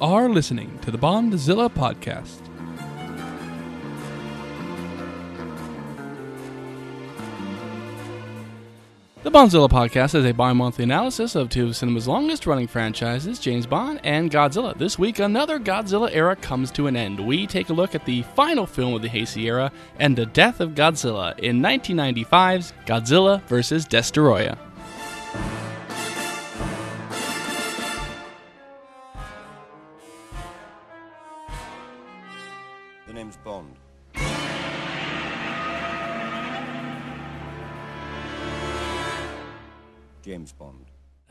Are listening to the Bondzilla podcast. The Bondzilla podcast is a bi monthly analysis of two of cinema's longest running franchises, James Bond and Godzilla. This week, another Godzilla era comes to an end. We take a look at the final film of the Heisei era and the death of Godzilla in 1995's Godzilla vs. Destoroyah.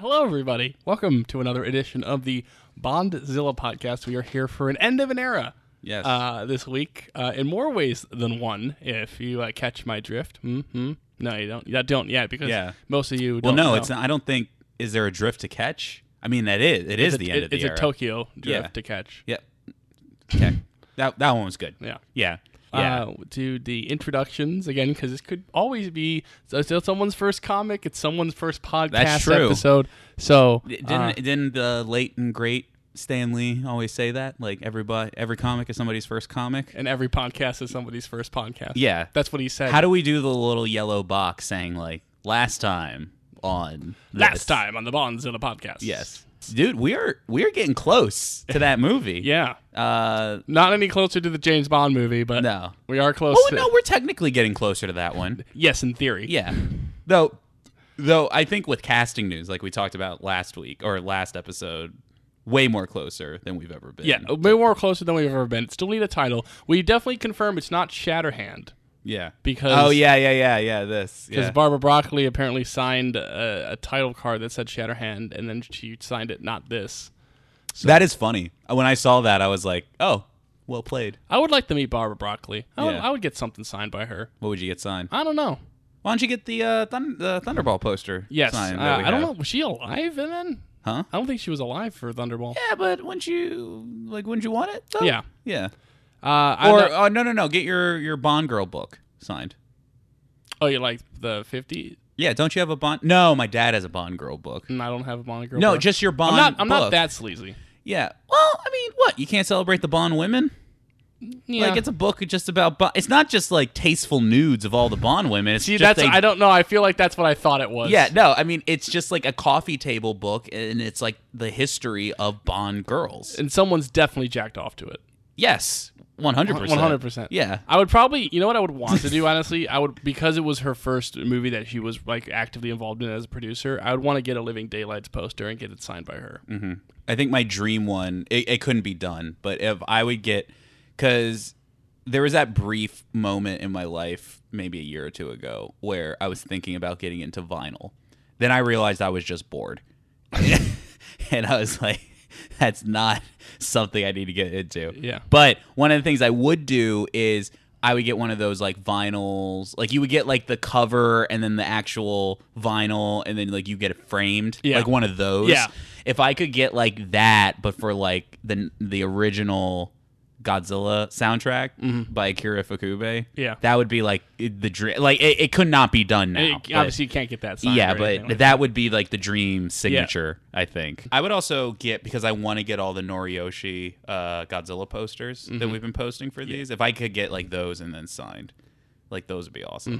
Hello, everybody. Welcome to another edition of the Bondzilla podcast. We are here for an end of an era. Yes. Uh, this week, uh, in more ways than one, if you uh, catch my drift. hmm No, you don't. You don't yet because Yeah. most of you. well, no, know. it's not. I don't think. Is there a drift to catch? I mean, that is. It is It's a, the end it- of the It's era. a Tokyo drift Yeah. to catch. Yep. Okay. that that one was good. Yeah. Yeah. Yeah. Uh, to the introductions again, because this could always be so someone's first comic. It's someone's first podcast That's true. episode. So didn't uh, didn't the late and great Stan Lee always say that? Like everybody, every comic is somebody's first comic. and every podcast is somebody's first podcast. Yeah. that's what he said. How do we do the little yellow box saying like last time on last this? time on the Bondzilla podcast? Yes. Dude, we are we are getting close to that movie. Yeah. Uh Not any closer to the James Bond movie, but no. we are close. Oh to, no, we're technically getting closer to that one. yes, in theory. Yeah. Though though I think with casting news like we talked about last week or last episode way more closer than we've ever been. Yeah, way more closer than we've ever been. Still need a title. We definitely confirm it's not Shatterhand Yeah. because Oh yeah, yeah, yeah, yeah, this. because Yeah. Barbara Broccoli apparently signed a, a title card that said Shatterhand, and then she signed it not this. that is funny. When I saw that I was like, "Oh, well played." I would like to meet Barbara Broccoli. I would, Yeah. I would get something signed by her. What would you get signed? I don't know. Why don't you get the uh thun- the Thunderball poster Yes, signed uh, I don't know. Was she alive? And then Huh? I don't think she was alive for Thunderball. Yeah, but wouldn't you like wouldn't you want it? though? Yeah. Yeah. Uh, Or don't- oh no no no, get your your Bond girl book signed. oh, you like the 50s? Yeah, don't you have a Bond? No, my dad has a Bond girl book. Mm, I don't have a Bond girl. No, book. just your Bond. I'm not. I'm not that sleazy. Yeah. Well, I mean, what? You can't celebrate the Bond women? Yeah. Like it's a book just about Bond. It's not just like tasteful nudes of all the Bond women. It's See, just that's a- I don't know. I feel like that's what I thought it was. Yeah, no, I mean it's just like a coffee table book, and it's like the history of Bond girls. and someone's definitely jacked off to it. Yes, one hundred percent. 100%. Yeah, I would probably, you know what I would want to do honestly? I would because it was her first movie that she was like actively involved in as a producer. I would want to get a Living Daylights poster and get it signed by her. Mm-hmm. I think my dream one. It, it couldn't be done, but if I would get, because there was that brief moment in my life, maybe a year or two ago, where I was thinking about getting into vinyl. Then I realized I was just bored, and I was like, "That's not something I need to get into." Yeah. But one of the things I would do is I would get one of those like vinyls. Like you would get like the cover and then the actual vinyl and then like you get it framed. Yeah. Like one of those. Yeah. If I could get like that, but for like the the original Godzilla soundtrack by Akira Ifukube, Mm-hmm. Yeah. that would be like the dream. Like it, it could not be done now. It- obviously, you can't get that signed. yeah, but like that would be like the dream signature, I think. I would also get because I want to get all the Noriyoshi uh, Godzilla posters Mm-hmm. that we've been posting for these. If I could get like those and then signed, like those would be awesome.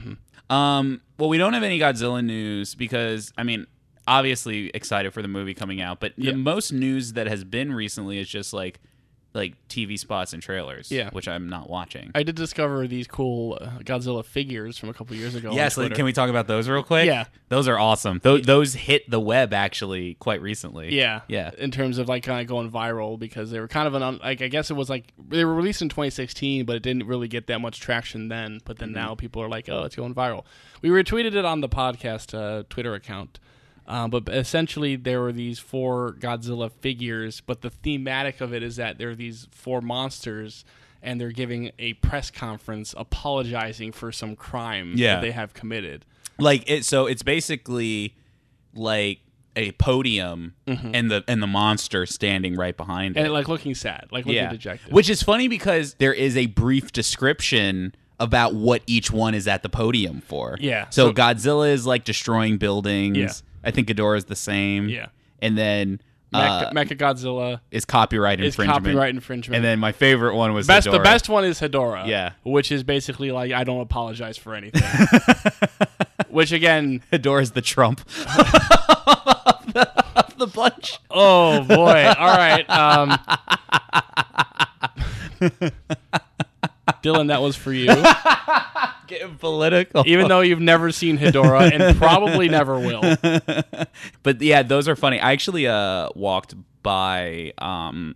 Mm-hmm. Um, well, we don't have any Godzilla news because I mean, obviously excited for the movie coming out, but Yeah. the most news that has been recently is just like like TV spots and trailers, Yeah. which I'm not watching. I did discover these cool uh, Godzilla figures from a couple years ago. Yes, on like, Twitter. can we talk about those real quick? Yeah. those are awesome. Those, those hit the web actually quite recently. Yeah, yeah, In terms of like kind of going viral because they were kind of an un- like I guess it was like they were released in 2016, but it didn't really get that much traction then. But Mm-hmm. then now people are like, oh, it's going viral. We retweeted it on the podcast uh, Twitter account. Um, but essentially, there were these four Godzilla figures, but the thematic of it is that there are these four monsters, and they're giving a press conference apologizing for some crime Yeah. that they have committed. like it. So it's basically like a podium and the and the monster standing right behind Mm-hmm. And it. like looking sad, like looking yeah, dejected. which is funny because there is a brief description about what each one is at the podium for. Yeah, So, so- Godzilla is like destroying buildings. Yeah. I think Ghidorah is the same. Yeah. And then uh, Mecha, Mecha Godzilla is copyright is infringement. copyright infringement. And then my favorite one was best the best one is Hedorah. Yeah. which is basically like I don't apologize for anything. which again, Hedorah is the Trump of, the, of the bunch. oh boy. All right, um, Dylan, that was for you. Getting political. Even though you've never seen Hedorah and probably never will. but yeah, those are funny. I actually uh walked by um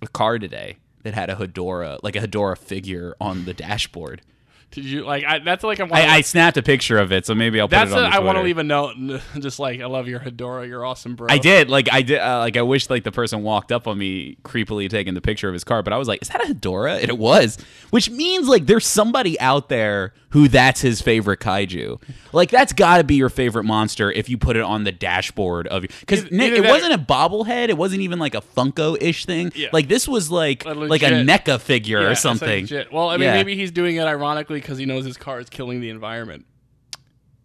a car today that had a Hedorah, like a Hedorah figure on the dashboard. Did you like? I, that's like I'm. I snapped a picture of it, so maybe I'll put That's it on. a, I want to leave a note, just like I love your Hedorah. You're awesome, bro. I did like I did uh, like I wish like the person walked up on me creepily taking the picture of his car, but I was like, is that a Hedorah? And it was, which means like there's somebody out there who that's his favorite kaiju. Like that's got to be your favorite monster if you put it on the dashboard of your because Nick, it wasn't a bobblehead, it wasn't even like a Funko ish thing. Yeah. Like this was like A like a NECA figure Yeah, or something. legit. Well, I mean, Yeah. maybe he's doing it ironically because he knows his car is killing the environment.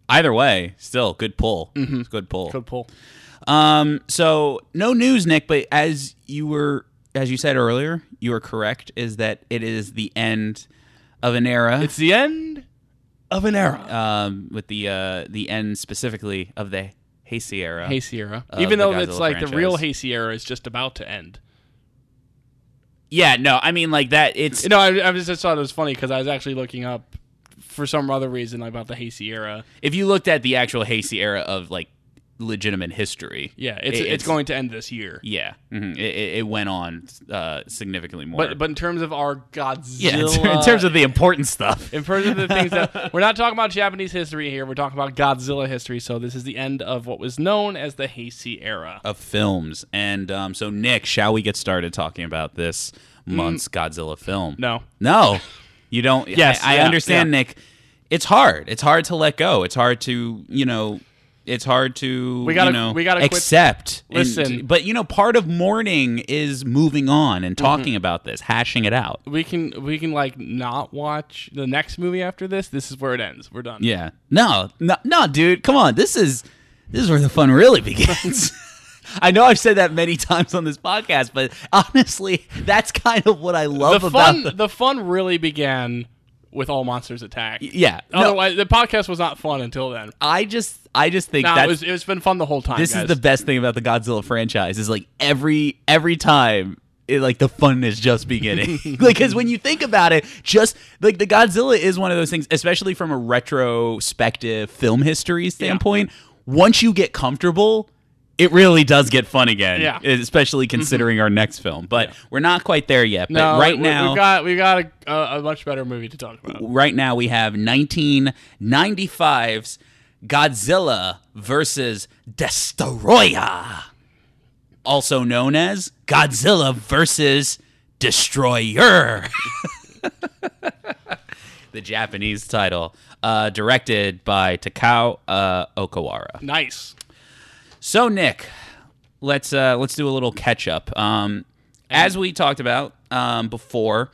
Either way, still good pull. Good pull. Good pull. Um, so no news, Nick, but as you were as you said earlier, you are correct, is that it is the end of an era. It's the end of an era. um with the uh the end specifically of the Heisei era. Heisei era. Even though it's like the real. Heisei era is just about to end. Yeah, no, I mean like that it's no, I, I just thought it was funny because I was actually looking up for some other reason about the Hey era. if you looked at the actual Heisei era of like legitimate history. Yeah, it's it- it's, going to end this year. Yeah, mhm, it, it, went on uh, significantly more. But but in terms of our Godzilla, yeah, in terms of the important stuff, in terms of the things that we're not talking about Japanese history here, we're talking about Godzilla history. So this is the end of what was known as the Heisei era. of films. And um, so, Nick, shall we get started talking about this month's Godzilla film? Mm. No. No, you don't. Yes, I, I yeah, understand, yeah. Nick. It's hard. It's hard to let go. It's hard to, you know, it's hard to, We gotta- you know, we gotta quit- accept. And- Listen. but you know, part of mourning is moving on and Mm-hmm. talking about this, hashing it out. We can we can like not watch the next movie after this. This is where it ends. We're done. Yeah. No, no, no, dude. Come on. This is this is where the fun really begins. I know I've said that many times on this podcast, but honestly, that's kind of what I love The about the, the fun really began with All Monsters Attack. yeah. No, the podcast was not fun until then. I just I just think No, it that's was it's been fun the whole time. this guys. is the best thing about the Godzilla franchise is like every every time it, like the fun is just beginning like because when you think about it just like the Godzilla is one of those things especially from a retrospective film history standpoint once you get comfortable it really does get fun again Yeah. especially considering our next film but we're not quite there yet but no, right we, now we've got we got a, a, much better movie to talk about. right now we have 1995's Godzilla versus Destroyer, also known as Godzilla versus Destroyer. the Japanese title, uh, directed by Takao uh, Okawara. Nice. So Nick, let's uh, let's do a little catch up. Um, as we talked about um, before,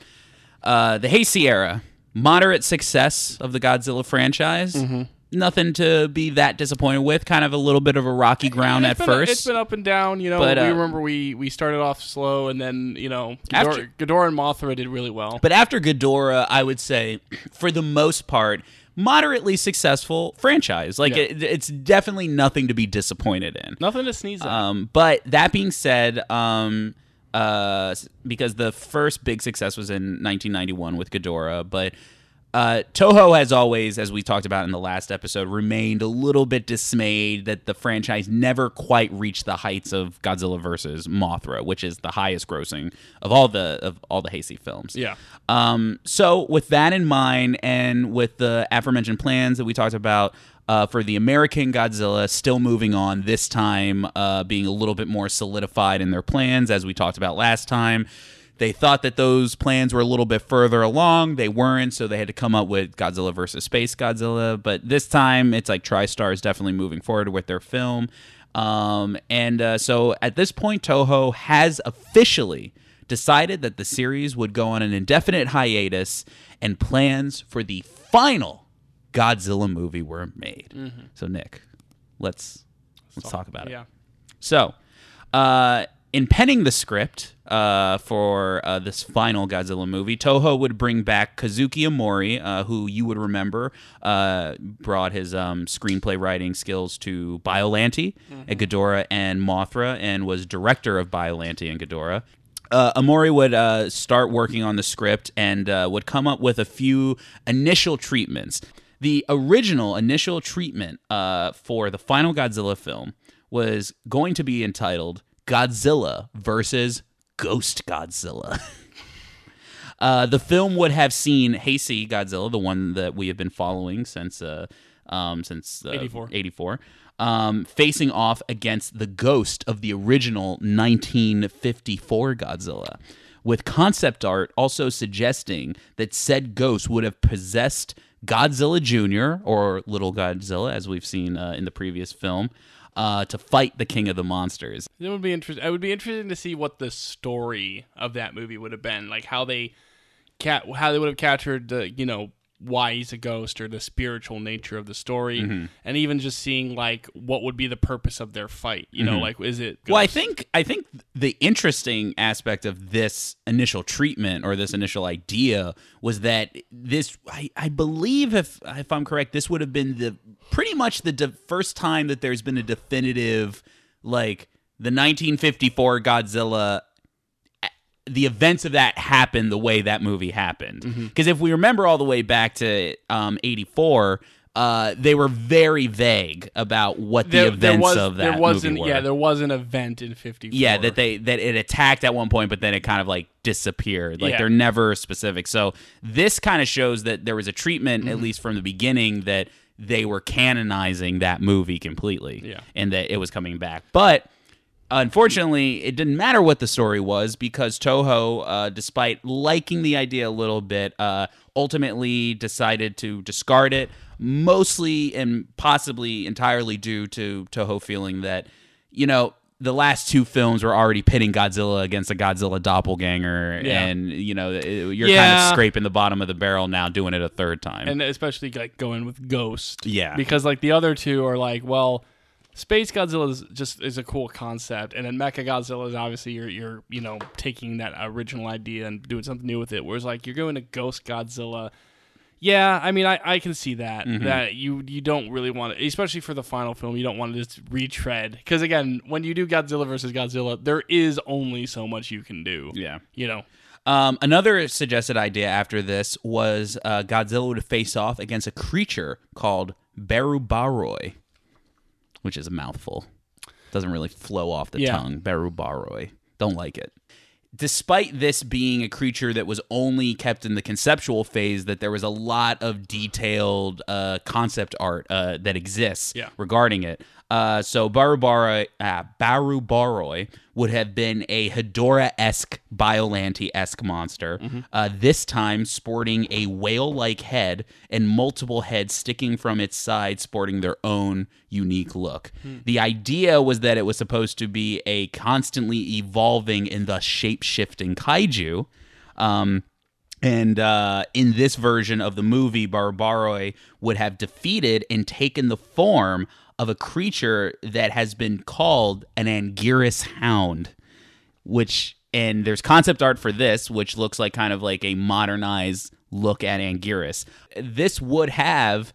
uh, the Heisei era, moderate success of the Godzilla franchise. Mm-hmm. Nothing to be that disappointed with. Kind of a little bit of a rocky ground at been- first. it's been up and down. You know, But, we uh, remember we we started off slow, and then you know, After- Ghidorah, Ghidorah and Mothra did really well. But after Ghidorah, I would say, for the most part, moderately successful franchise. Like Yeah. it, it's definitely nothing to be disappointed in. Nothing to sneeze at. Um, but that being said, um, uh, because the first big success was in 1991 with Ghidorah, but uh, Toho has always, as we talked about in the last episode, remained a little bit dismayed that the franchise never quite reached the heights of Godzilla versus Mothra, which is the highest grossing of all the of all the Heisei films. Yeah. Um, so with that in mind, and with the aforementioned plans that we talked about uh, for the American Godzilla still moving on, this time uh, being a little bit more solidified in their plans, as we talked about last time. They thought that those plans were a little bit further along. They weren't, so they had to come up with Godzilla versus Space Godzilla. But this time, it's like TriStar is definitely moving forward with their film. Um, and uh, so at this point, Toho has officially decided that the series would go on an indefinite hiatus, and plans for the final Godzilla movie were made. So, Nick, let's let's talk about it. yeah. So, Uh, in penning the script uh, for uh, this final Godzilla movie, Toho would bring back Kazuki Amori, uh, who you would remember uh, brought his um, screenplay writing skills to Biollante at Ghidorah and Mothra, and was director of Biollante and Ghidorah. Uh, Amori would uh, start working on the script and uh, would come up with a few initial treatments. The original initial treatment uh, for the final Godzilla film was going to be entitled Godzilla versus Ghost Godzilla. Uh, the film would have seen Heisei Godzilla, the one that we have been following since uh, um, since uh, 84. 84 um, facing off against the ghost of the original 1954 Godzilla, with concept art also suggesting that said ghost would have possessed Godzilla Jr. or Little Godzilla, as we've seen uh, in the previous film, uh, to fight the King of the Monsters. It would be interesting. It would be interesting to see what the story of that movie would have been, like how they, cat, how they would have captured the, you know, why he's a ghost or the spiritual nature of the story, Mm-hmm. and even just seeing like what would be the purpose of their fight. You know, like is it? Mm-hmm. Well, I think I think the interesting aspect of this initial treatment or this initial idea was that this I, I believe if if I'm correct, this would have been the pretty much the de- first time that there's been a definitive like the 1954 Godzilla the events of that happened the way that movie happened. Mm-hmm. Because if we remember all the way back to um, 84, uh, they were very vague about what the events was, of that there wasn't, movie were. Yeah, there was an event in '54. Yeah, that they that it attacked at one point, but then it kind of like disappeared. Like Yeah. they're never specific. So this kind of shows that there was a treatment, Mm-hmm. at least from the beginning, that they were canonizing that movie completely. Yeah. and that it was coming back. But unfortunately, it didn't matter what the story was because Toho, uh, despite liking the idea a little bit, uh, ultimately decided to discard it, mostly and possibly entirely due to Toho feeling that, you know, the last two films were already pitting Godzilla against a Godzilla doppelganger, Yeah. and you know you're kind of scraping the bottom of the barrel now, doing it a third time. and especially like going with Ghost. Yeah. because like the other two are like, well, Space Godzilla is just is a cool concept, and then Mecha Godzilla is obviously you're you're you know taking that original idea and doing something new with it. Whereas like you're going to Ghost Godzilla. Yeah, I mean, I, I can see that Mm-hmm. that you you don't really want to, especially for the final film, you don't want to just retread because again, when you do Godzilla versus Godzilla, there is only so much you can do. yeah. you know. Um, another suggested idea after this was uh, Godzilla would face off against a creature called Barubaroi, which is a mouthful. Doesn't really flow off the Yeah. tongue. Barubaroi. Don't like it. Despite this being a creature that was only kept in the conceptual phase, that there was a lot of detailed uh, concept art uh, that exists Yeah. regarding it. Uh, so Barubaroi, uh, Barubaroi would have been a Hedorah-esque, Biollante-esque monster. Uh, this time sporting a whale-like head and multiple heads sticking from its side, sporting their own unique look. The idea was that it was supposed to be a constantly evolving and thus shape-shifting kaiju. Um, and uh, in this version of the movie, Barubaroi would have defeated and taken the form of a creature that has been called an Anguirus hound, which and there's concept art for this, which looks like kind of like a modernized look at Anguirus. This would have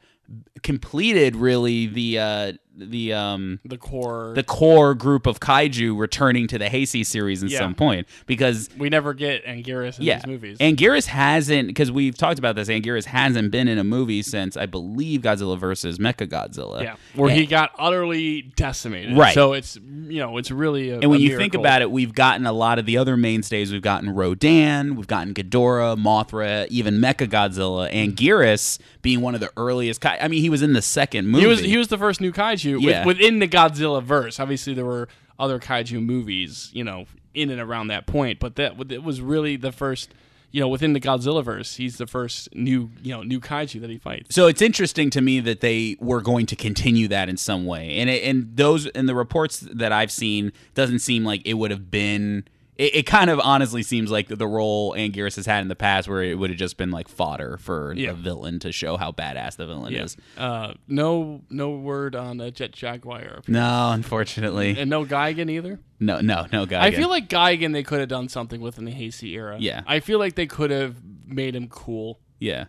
completed really the uh, the um, The core, the core group of kaiju returning to the Heisei series at Yeah. some point because we never get Anguirus in yeah, these movies. Anguirus hasn't because we've talked about this. Anguirus hasn't been in a movie since I believe Godzilla versus Mecha Godzilla. Yeah, where and, he got utterly decimated. Right. So it's you know it's really a, and when you think about it, we've gotten a lot of the other mainstays. We've gotten Rodan, we've gotten Ghidorah, Mothra, even Mecha Godzilla. Anguirus being one of the earliest. Kai- I mean, he was in the second movie. he was he was the first new kaiju Yeah. with, within the Godzilla verse. Obviously, there were other kaiju movies, you know, in and around that point, but that it was really the first. You know, within the Godzilla verse, he's the first new you know new kaiju that he fights. So it's interesting to me that they were going to continue that in some way, and it, and those in the reports that I've seen doesn't seem like it would have been it, it kind of honestly seems like the role Anguirus has had in the past, where it would have just been like fodder for Yeah. the villain to show how badass the villain Yeah. is. Uh, no, no word on uh, Jet Jaguar, No, unfortunately, and no Gigan either. no, no, no guy. I feel like Gigan they could have done something with in the Heisei era. Yeah. I feel like they could have made him cool. Yeah.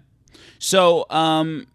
So, um,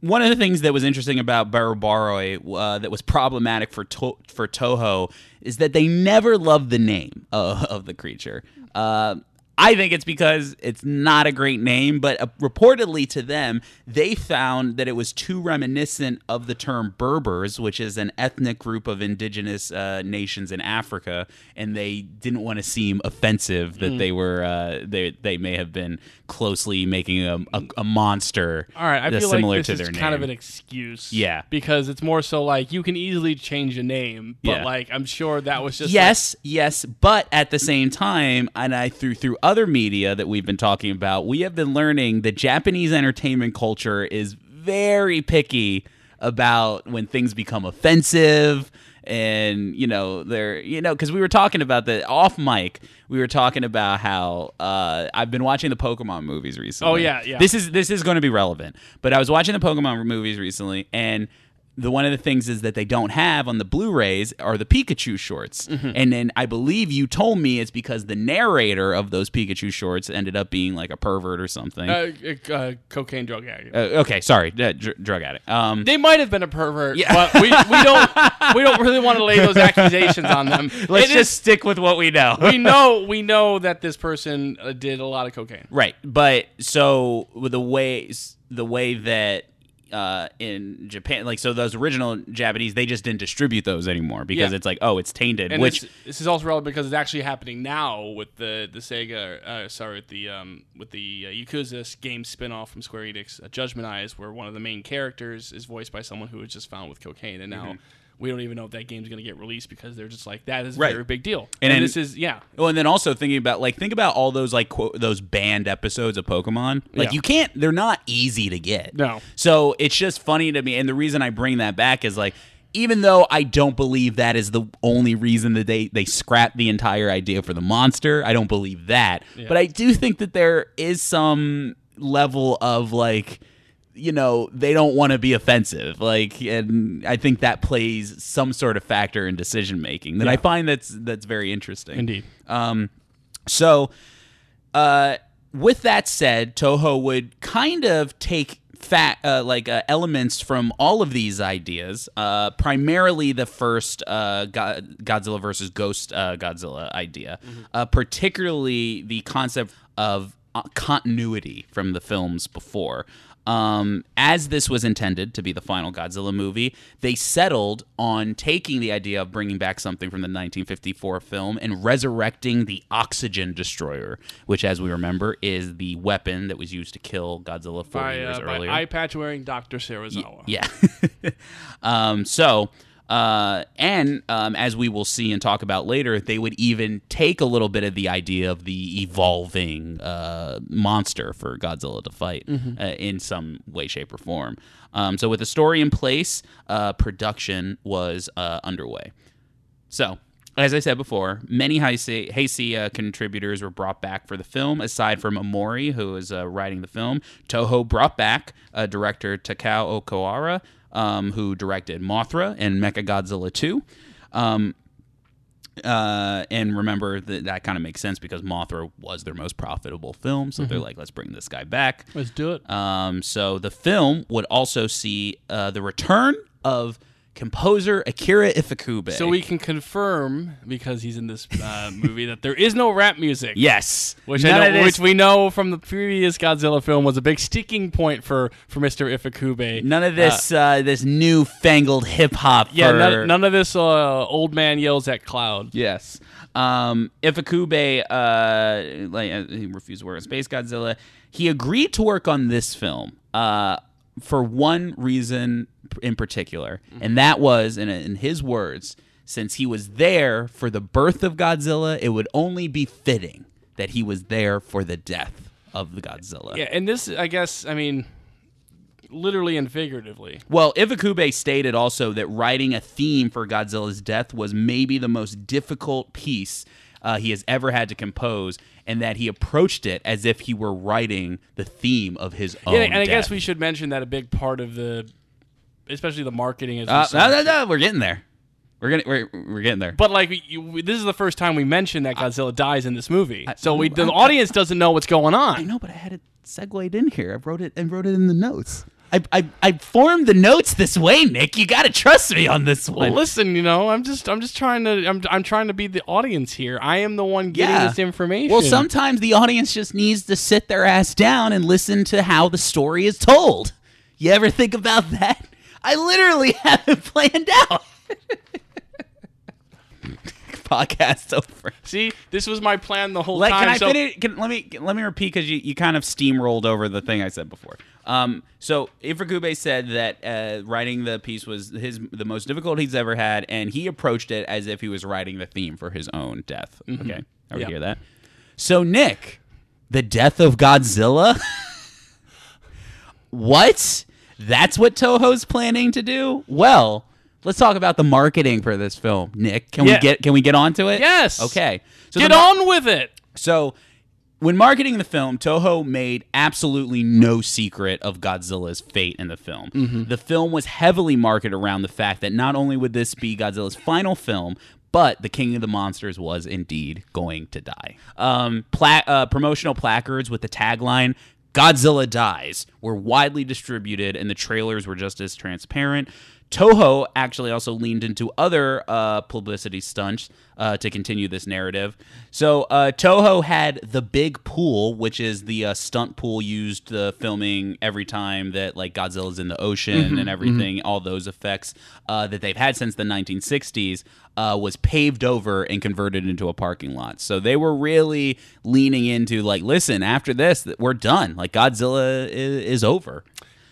one of the things that was interesting about Barubaroi uh, that was problematic for to- for Toho is that they never loved the name of, of the creature. Uh, I think it's because it's not a great name, but uh, reportedly to them, they found that it was too reminiscent of the term Berbers, which is an ethnic group of indigenous uh, nations in Africa, and they didn't want to seem offensive that they were uh, they they may have been closely making a, a, a monster. All right, I feel similar like to this their is name. kind of an excuse. Yeah. because it's more so like you can easily change a name, but Yeah. like I'm sure that was just yes, yes, but at the same time, and I threw through through other media that we've been talking about, we have been learning that Japanese entertainment culture is very picky about when things become offensive and you know they're you know because we were talking about the off mic we were talking about how uh, i've been watching the pokemon movies recently Oh, yeah, yeah. this is this is going to be relevant but i was watching the pokemon movies recently and the one of the things is that they don't have on the Blu-rays are the Pikachu shorts, Mm-hmm. and then I believe you told me it's because the narrator of those Pikachu shorts ended up being like a pervert or something. Uh, uh, cocaine drug addict. Uh, okay, sorry, uh, dr- drug addict. Um, they might have been a pervert, Yeah. but we, we don't we don't really want to lay those accusations on them. let's It just is- stick with what we know. we know we know that this person uh, did a lot of cocaine. Right, but so the way the way that uh, in Japan, like so those original Japanese, they just didn't distribute those anymore because Yeah. it's like, oh, it's tainted. And which this, is also relevant because it's actually happening now with the the Sega, uh, sorry, with the um, with the uh, Yakuza game spin-off from Square Enix, uh, Judgment Eyes, where one of the main characters is voiced by someone who was just found with cocaine, and now we don't even know if that game's going to get released because they're just like that is a. Right. very big deal. And And, then- this is yeah, Well, and then also thinking about like think about all those like quote those banned episodes of Pokemon. Like Yeah. you can't, they're not easy to get. No. So it's just funny to me, and the reason I bring that back is like. Even though I don't believe that is the only reason that they they scrapped the entire idea for the monster, I don't believe that. But I do think that there is some level of like you know they don't want to be offensive like and i think that plays some sort of factor in decision making that i find that's that's very interesting indeed. um, so, uh, with that said, Toho would kind of take fat uh, like uh, elements from all of these ideas. Uh, primarily the first uh, Go- Godzilla versus Ghost uh, Godzilla idea, uh, particularly the concept of uh, continuity from the films before. Um, as this was intended to be the final Godzilla movie, they settled on taking the idea of bringing back something from the 1954 film and resurrecting the oxygen destroyer, which, as we remember, is the weapon that was used to kill Godzilla 40 By, years uh, by earlier. eye patch wearing Doctor Serizawa. Yeah. um, so, uh, and um, as we will see and talk about later, they would even take a little bit of the idea of the evolving uh, monster for Godzilla to fight uh, in some way, shape, or form. Um, so, with the story in place, uh, production was uh, underway. So, as I said before, many Heisei, Heisei uh, contributors were brought back for the film, aside from Amori, who was uh, writing the film. Toho brought back uh, director Takao Okawara, um, who directed Mothra and Mechagodzilla 2. Um, uh, and remember that that kind of makes sense because Mothra was their most profitable film, so they're like, let's bring this guy back. Let's do it. Um, so the film would also see uh, the return of composer Akira Ifukube. So we can confirm because he's in this uh, movie that there is no rap music. yes, Which I know, which we know from the previous Godzilla film was a big sticking point for for Mr. Ifukube. none of this uh, this newfangled hip hop. yeah, for- none, none of this uh, old man yells at cloud. Yes. Um, Ifukube, uh, like uh, he refused to work on Space Godzilla. He agreed to work on this film uh, for one reason in particular, and that was, in, in his words, since he was there for the birth of Godzilla, it would only be fitting that he was there for the death of the Godzilla. Yeah, and this, I guess, I mean, literally and figuratively. Well, Ifukube stated also that writing a theme for Godzilla's death was maybe the most difficult piece uh, he has ever had to compose, and that he approached it as if he were writing the theme of his own. Yeah, and I guess we should mention that a big part of the, especially the marketing is. Uh, no, no, no, we're getting there. We're gonna we're, we're getting there. But like, you, this is the first time we mentioned that Godzilla dies in this movie, so we the audience doesn't know what's going on. I on. know, but I had it segued in here. I wrote it and wrote it in the notes. I, I, I formed the notes this way, Nick. You got to trust me on this one. Well, listen, you know, I'm just, I'm just trying to, I'm, I'm trying to be the audience here. I am the one getting Yeah. this information. Well, sometimes the audience just needs to sit their ass down and listen to how the story is told. You ever think about that? I literally have it planned out. Podcast over. See, this was my plan the whole Like, time. can I so finish? Can, let me let me repeat because you, you kind of steamrolled over the thing I said before. Um, so Ifukube said that uh, writing the piece was his the most difficult he's ever had, and he approached it as if he was writing the theme for his own death. Okay, I would Yeah. hear that. So Nick, the death of Godzilla. what? That's what Toho's planning to do? Well, let's talk about the marketing for this film. Nick, can Yeah. we get can we get onto it? Yes. Okay. So get mar- on with it. so, when marketing the film, Toho made absolutely no secret of Godzilla's fate in the film. The film was heavily marketed around the fact that not only would this be Godzilla's final film, but the King of the Monsters was indeed going to die. Um, pla- uh, promotional placards with the tagline Godzilla dies were widely distributed, and the trailers were just as transparent. Toho actually also leaned into other uh, publicity stunts uh, to continue this narrative. So uh, Toho had the big pool, which is the uh, stunt pool used uh, filming every time that like Godzilla's in the ocean and everything. All those effects uh, that they've had since the 1960s uh, was paved over and converted into a parking lot. So they were really leaning into like, listen, after this, we're done. Like Godzilla is, is over.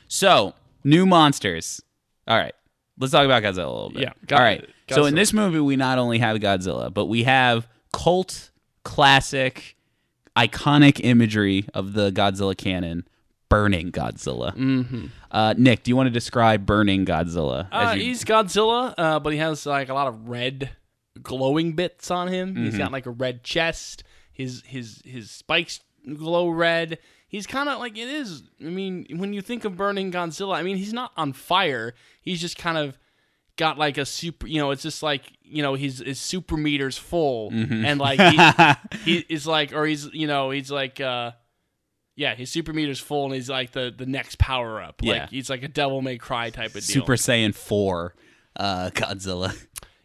So new monsters. All right. Let's talk about Godzilla a little bit. Yeah, All right. So in this movie, we not only have Godzilla, but we have cult classic, iconic imagery of the Godzilla canon, burning Godzilla. Mm-hmm. Uh, Nick, do you want to describe burning Godzilla? Uh, you- he's Godzilla, uh, but he has like a lot of red glowing bits on him. Mm-hmm. He's got like a red chest. His his his spikes glow red. He's kind of like it is. I mean, when you think of burning Godzilla, I mean, he's not on fire. He's just kind of got like a super. You know, it's just like you know, his his super meters full, Mm-hmm. and like he, he is like, or he's you know, he's like. uh yeah, his super meter's full, and he's like the, the next power up. Like Yeah. he's like a Devil May Cry type of deal. Super Saiyan 4 uh, Godzilla.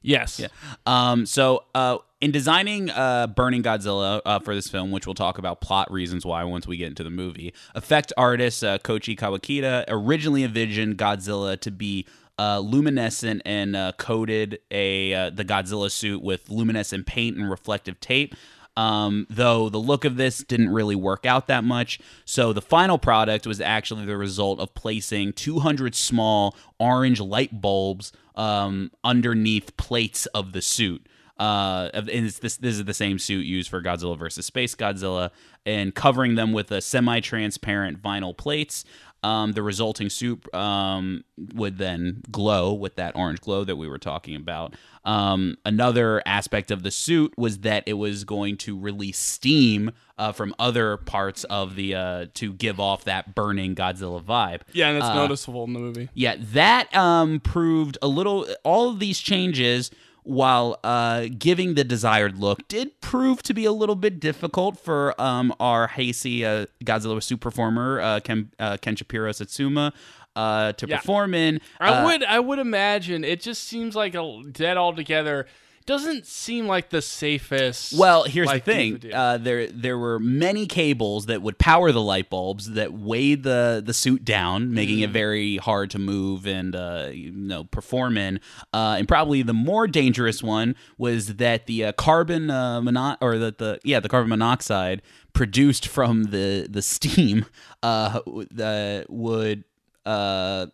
Yes. Um, so, uh, in designing uh, Burning Godzilla uh, for this film, which we'll talk about plot reasons why once we get into the movie, effect artist uh, Koichi Kawakita originally envisioned Godzilla to be uh, luminescent and uh, coated a uh, the Godzilla suit with luminescent paint and reflective tape. Um, though the look of this didn't really work out that much, so the final product was actually the result of placing 200 small orange light bulbs um, underneath plates of the suit. Uh, and it's this this is the same suit used for Godzilla versus Space Godzilla, and covering them with a semi-transparent vinyl plates. Um, the resulting suit um, would then glow with that orange glow that we were talking about. Um, another aspect of the suit was that it was going to release steam uh, from other parts of the uh, to give off that burning Godzilla vibe. Yeah, and it's Uh, noticeable in the movie. Yeah, that um, proved a little. All of these changes, while uh, giving the desired look, did prove to be a little bit difficult for um, our Heisei uh, Godzilla suit performer uh, Ken, uh, Kenpachiro Satsuma uh, to Yeah. perform in. I Uh, would I would imagine it just seems like a dead altogether. Doesn't seem like the safest. Well, here's like, the thing. Uh, there there were many cables that would power the light bulbs that weighed the the suit down, making Mm. it very hard to move and uh, you know perform in. Uh, and probably the more dangerous one was that the uh, carbon uh, mono- or that the yeah the carbon monoxide produced from the the steam uh, would uh,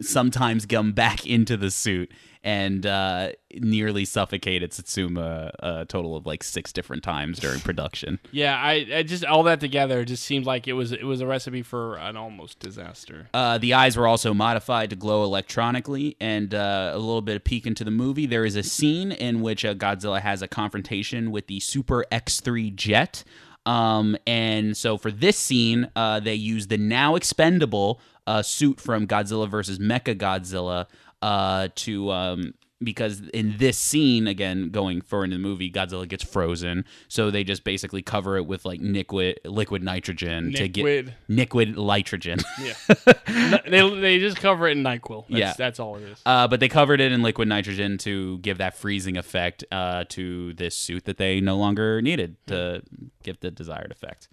sometimes gum back into the suit and uh, nearly suffocated Satsuma a total of like six different times during production. Yeah, I, I just all that together just seemed like it was it was a recipe for an almost disaster. Uh, the eyes were also modified to glow electronically, and uh, a little bit of peek into the movie. There is a scene in which uh, Godzilla has a confrontation with the Super X3 jet. Um, and so for this scene, uh, they use the now expendable uh, suit from Godzilla versus Mecha Godzilla uh, to um, because in this scene again going forward in the movie godzilla gets frozen so they just basically cover it with like liquid liquid nitrogen to get Liquid. liquid nitrogen Yeah, they they just cover it in Nyquil. That's, Yeah. that's all it is. Uh, but they covered it in liquid nitrogen to give that freezing effect uh, to this suit that they no longer needed to give the desired effect.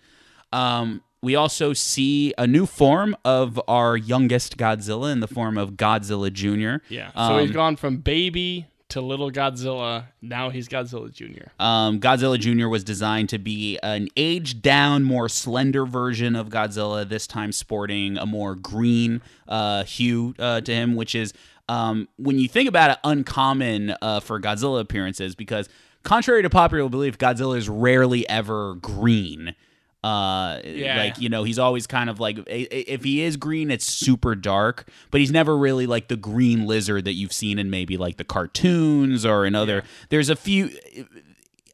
Um, we also see a new form of our youngest Godzilla in the form of Godzilla Jr. Yeah, so he's gone from baby to little Godzilla. Now he's Godzilla Junior. Um, Godzilla Jr. was designed to be an aged down, more slender version of Godzilla, this time sporting a more green uh, hue uh, to him, which is, um, when you think about it, uncommon uh, for Godzilla appearances because, contrary to popular belief, Godzilla is rarely ever green. Uh, Yeah. like you know, he's always kind of like if he is green, it's super dark, but he's never really like the green lizard that you've seen in maybe like the cartoons or in other. There's a few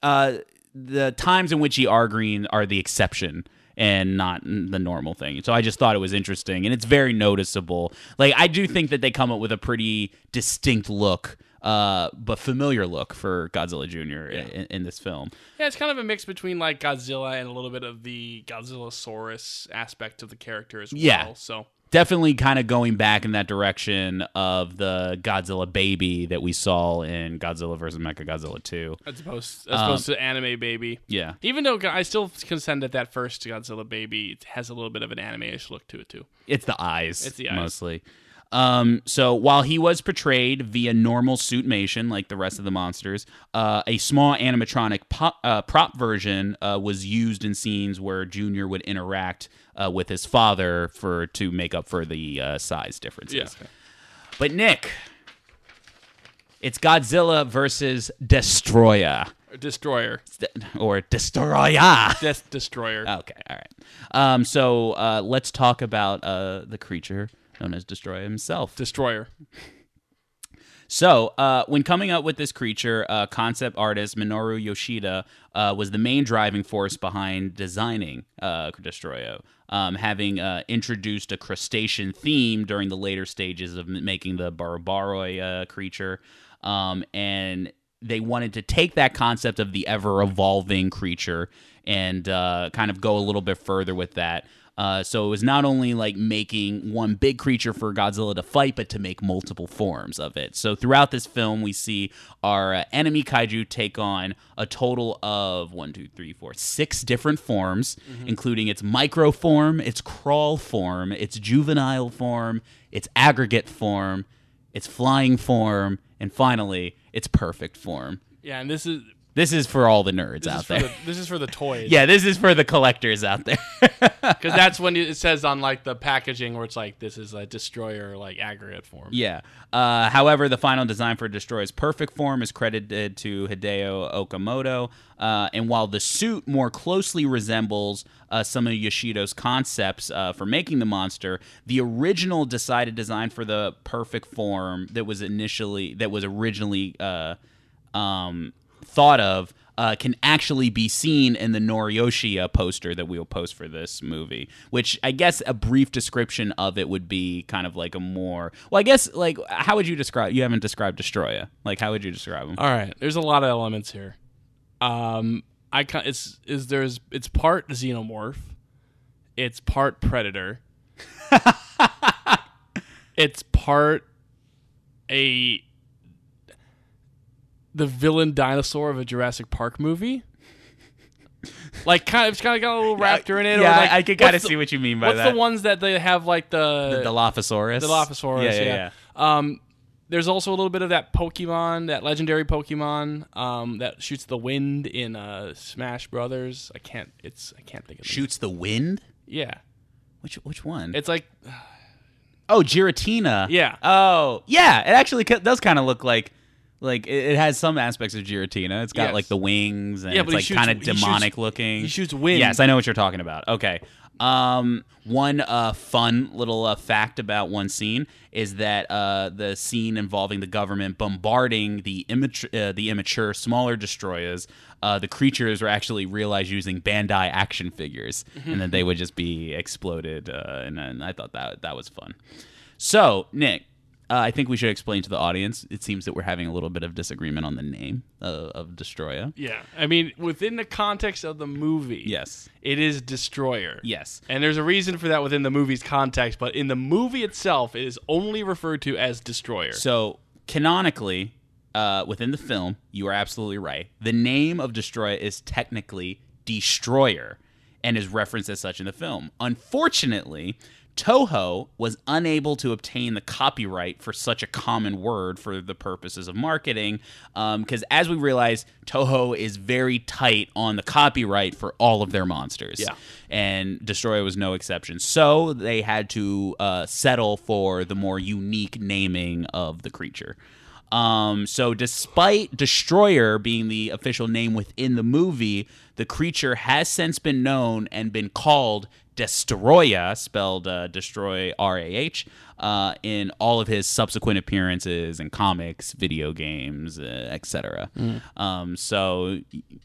uh, the times in which he are green are the exception and not the normal thing. So I just thought it was interesting and it's very noticeable. Like I do think that they come up with a pretty distinct look, uh, but familiar look for Godzilla Jr. In, in this film. Yeah, it's kind of a mix between like Godzilla and a little bit of the Godzillasaurus aspect of the character as well. Yeah. So Definitely kind of going back in that direction of the Godzilla baby that we saw in Godzilla vs. Mechagodzilla 2. as opposed Um, as opposed to anime baby. Yeah. Even though I still contend that that first Godzilla baby has a little bit of an anime-ish look to it too. It's the eyes. It's the eyes. mostly. Um, so while he was portrayed via normal suitmation, like the rest of the monsters, uh, a small animatronic pop, uh, prop version uh, was used in scenes where Junior would interact uh, with his father for to make up for the uh, size differences. Yeah. But Nick, it's Godzilla versus Destroyer, Destroyer, or Destroyer. Death Destroyer. Okay, all right. Um, so uh, let's talk about uh, the creature known as Destroyer himself. Destroyer. So, uh, when coming up with this creature, uh, concept artist Minoru Yoshida uh, was the main driving force behind designing uh, Destroyer, um, having uh, introduced a crustacean theme during the later stages of making the Barubaroi uh, creature. Um, and they wanted to take that concept of the ever evolving creature and uh, kind of go a little bit further with that. Uh, so it was not only like making one big creature for Godzilla to fight, but to make multiple forms of it. So throughout this film, we see our uh, enemy kaiju take on a total of one, two, three, four, six different forms, including its micro form, its crawl form, its juvenile form, its aggregate form, its flying form, and finally, its perfect form. Yeah, and this is This is for all the nerds this out there. the, this is for the toys. yeah, this is for the collectors out there. because that's when it says on like the packaging where it's like this is a destroyer like aggregate form. yeah. Uh, however, the final design for Destroyer's perfect form is credited to Hideo Okamoto. Uh, and while the suit more closely resembles uh, some of Yoshida's concepts uh, for making the monster, the original decided design for the perfect form that was initially that was originally uh, um, thought of uh, can actually be seen in the Noriyoshi uh, poster that we will post for this movie. Which I guess a brief description of it would be kind of like a more well, I guess like how would you describe? You haven't described Destroyer. Like how would you describe him? All right, there's a lot of elements here. Um, I ca- it's is there's it's part xenomorph, it's part predator, it's part a the villain dinosaur of a Jurassic Park movie. Like kind of, it's kind of got a little raptor in it. yeah, or like, I can kind of see what you mean by What's that. What's the ones that they have like the the Dilophosaurus. the Dilophosaurus, Yeah, yeah, yeah, yeah. Um, there's also a little bit of that Pokemon, that legendary Pokemon, um, that shoots the wind in uh, Smash Brothers. I can't. It's I can't think of. Shoots the wind. Yeah, Which which one? it's like Oh, Giratina. Yeah. Oh, yeah. It actually does kind of look like. Like it it has some aspects of Giratina. It's got Yes. like the wings and Yeah, it's he like shoots- kind of he shoots- demonic looking. he shoots wind. Yes, I know what you're talking about. Okay. Um, one uh, fun little uh, fact about one scene is that uh, the scene involving the government bombarding the immature, uh, the immature smaller destroyers. Uh, the creatures were actually realized using Bandai action figures, and then they would just be exploded. Uh, and, and I thought that that was fun. So, Nick, uh, I think we should explain to the audience. It seems that we're having a little bit of disagreement on the name of Destroya. Yeah, I mean, within the context of the movie, Yes. it is Destroyer. Yes. And there's a reason for that within the movie's context, but in the movie itself, it is only referred to as Destroyer. So canonically, uh, within the film, you are absolutely right. The name of Destroyer is technically Destroyer, and is referenced as such in the film. Unfortunately, Toho was unable to obtain the copyright for such a common word for the purposes of marketing, because as we realize, Toho is very tight on the copyright for all of their monsters Yeah. and Destroyer was no exception. So they had to uh, settle for the more unique naming of the creature. Um, so, despite Destroyer being the official name within the movie, the creature has since been known and been called Destroya, spelled uh, Destroy R A H, uh, in all of his subsequent appearances in comics, video games, uh, etc. Um, so,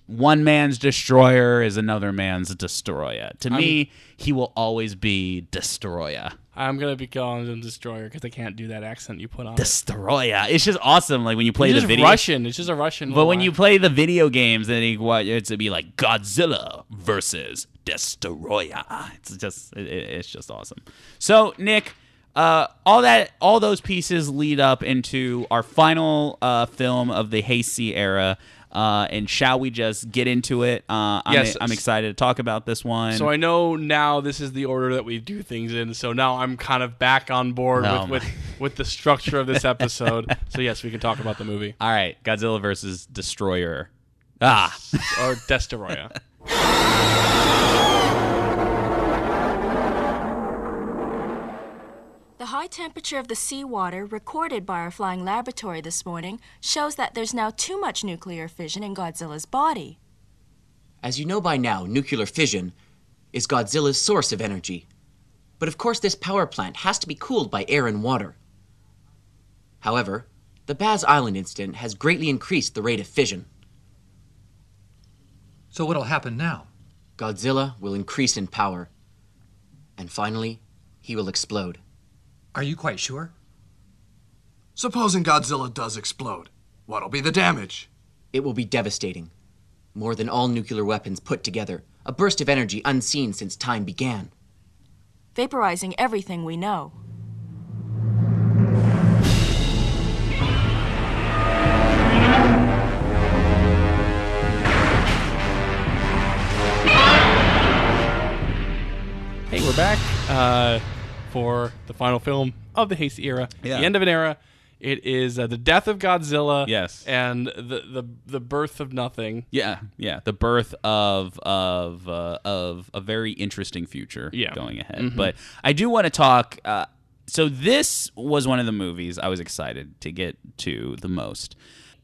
one man's Destroyer is another man's Destroyer. To me, he will always be Destroyer. I'm gonna be calling him Destroyer because I can't do that accent you put on. it. Destroyer. It's just awesome. Like when you play It's the video. Russian. It's just a Russian. But when you play the video games, then what, it's to be like Godzilla versus Destroyer. It's just it, it- it's just awesome. So Nick, uh, all that all those pieces lead up into our final uh, film of the Heisei era. Uh, and shall we just get into it? Uh, I'm, Yes. I'm excited to talk about this one. So I know now this is the order that we do things in. So now I'm kind of back on board Oh with, with with the structure of this episode. so yes, we can talk about the movie all right, Godzilla versus Destroyer. Ah, or Destroyer. The high temperature of the seawater recorded by our flying laboratory this morning shows that there's now too much nuclear fission in Godzilla's body. As you know by now, nuclear fission is Godzilla's source of energy. But of course, this power plant has to be cooled by air and water. However, the Birth Island incident has greatly increased the rate of fission. So what'll happen now? Godzilla will increase in power. And finally, he will explode. Are you quite sure? Supposing Godzilla does explode, what'll be the damage? It will be devastating. More than all nuclear weapons put together, a burst of energy unseen since time began. vaporizing everything we know. Hey, we're back uh, for the final film of the Heisei era, Yeah. the end of an era. It is uh, the death of Godzilla, Yes. and the the the birth of nothing. Yeah, yeah, the birth of of uh, of a very interesting future Yeah. going ahead. But I do want to talk. Uh, so this was one of the movies I was excited to get to the most.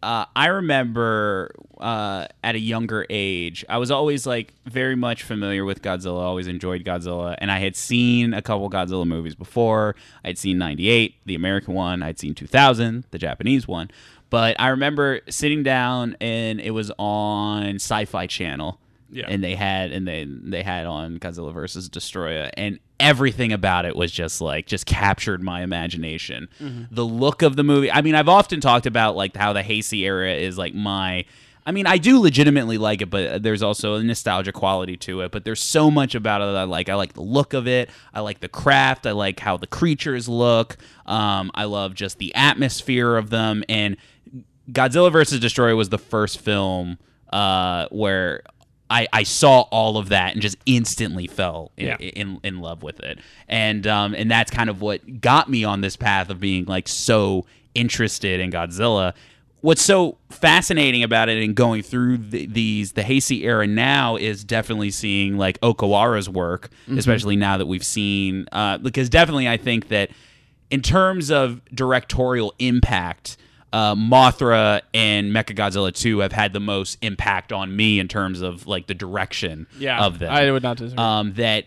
Uh, I remember uh, at a younger age, I was always like very much familiar with Godzilla. Always enjoyed Godzilla, and I had seen a couple Godzilla movies before. I'd seen '98, the American one. I'd seen 2000, the Japanese one. But I remember sitting down, and it was on Sci-Fi Channel, Yeah. and they had and they they had on Godzilla versus Destroyer, and everything about it was just like just captured my imagination. The look of the movie. I mean, I've often talked about like how the Heisei era is like my. I mean, I do legitimately like it, but there's also a nostalgia quality to it. But there's so much about it that I like. I like the look of it. I like the craft. I like how the creatures look. Um, I love just the atmosphere of them. And Godzilla versus Destroyer was the first film uh, where I, I saw all of that and just instantly fell in, Yeah. in, in love with it, and um, and that's kind of what got me on this path of being like so interested in Godzilla. What's so fascinating about it and going through the, these the Heisei era now is definitely seeing like Okawara's work, especially now that we've seen uh, because definitely I think that in terms of directorial impact, uh, Mothra and Mechagodzilla 2 have had the most impact on me in terms of like the direction Yeah, of them. I would not disagree. Um, that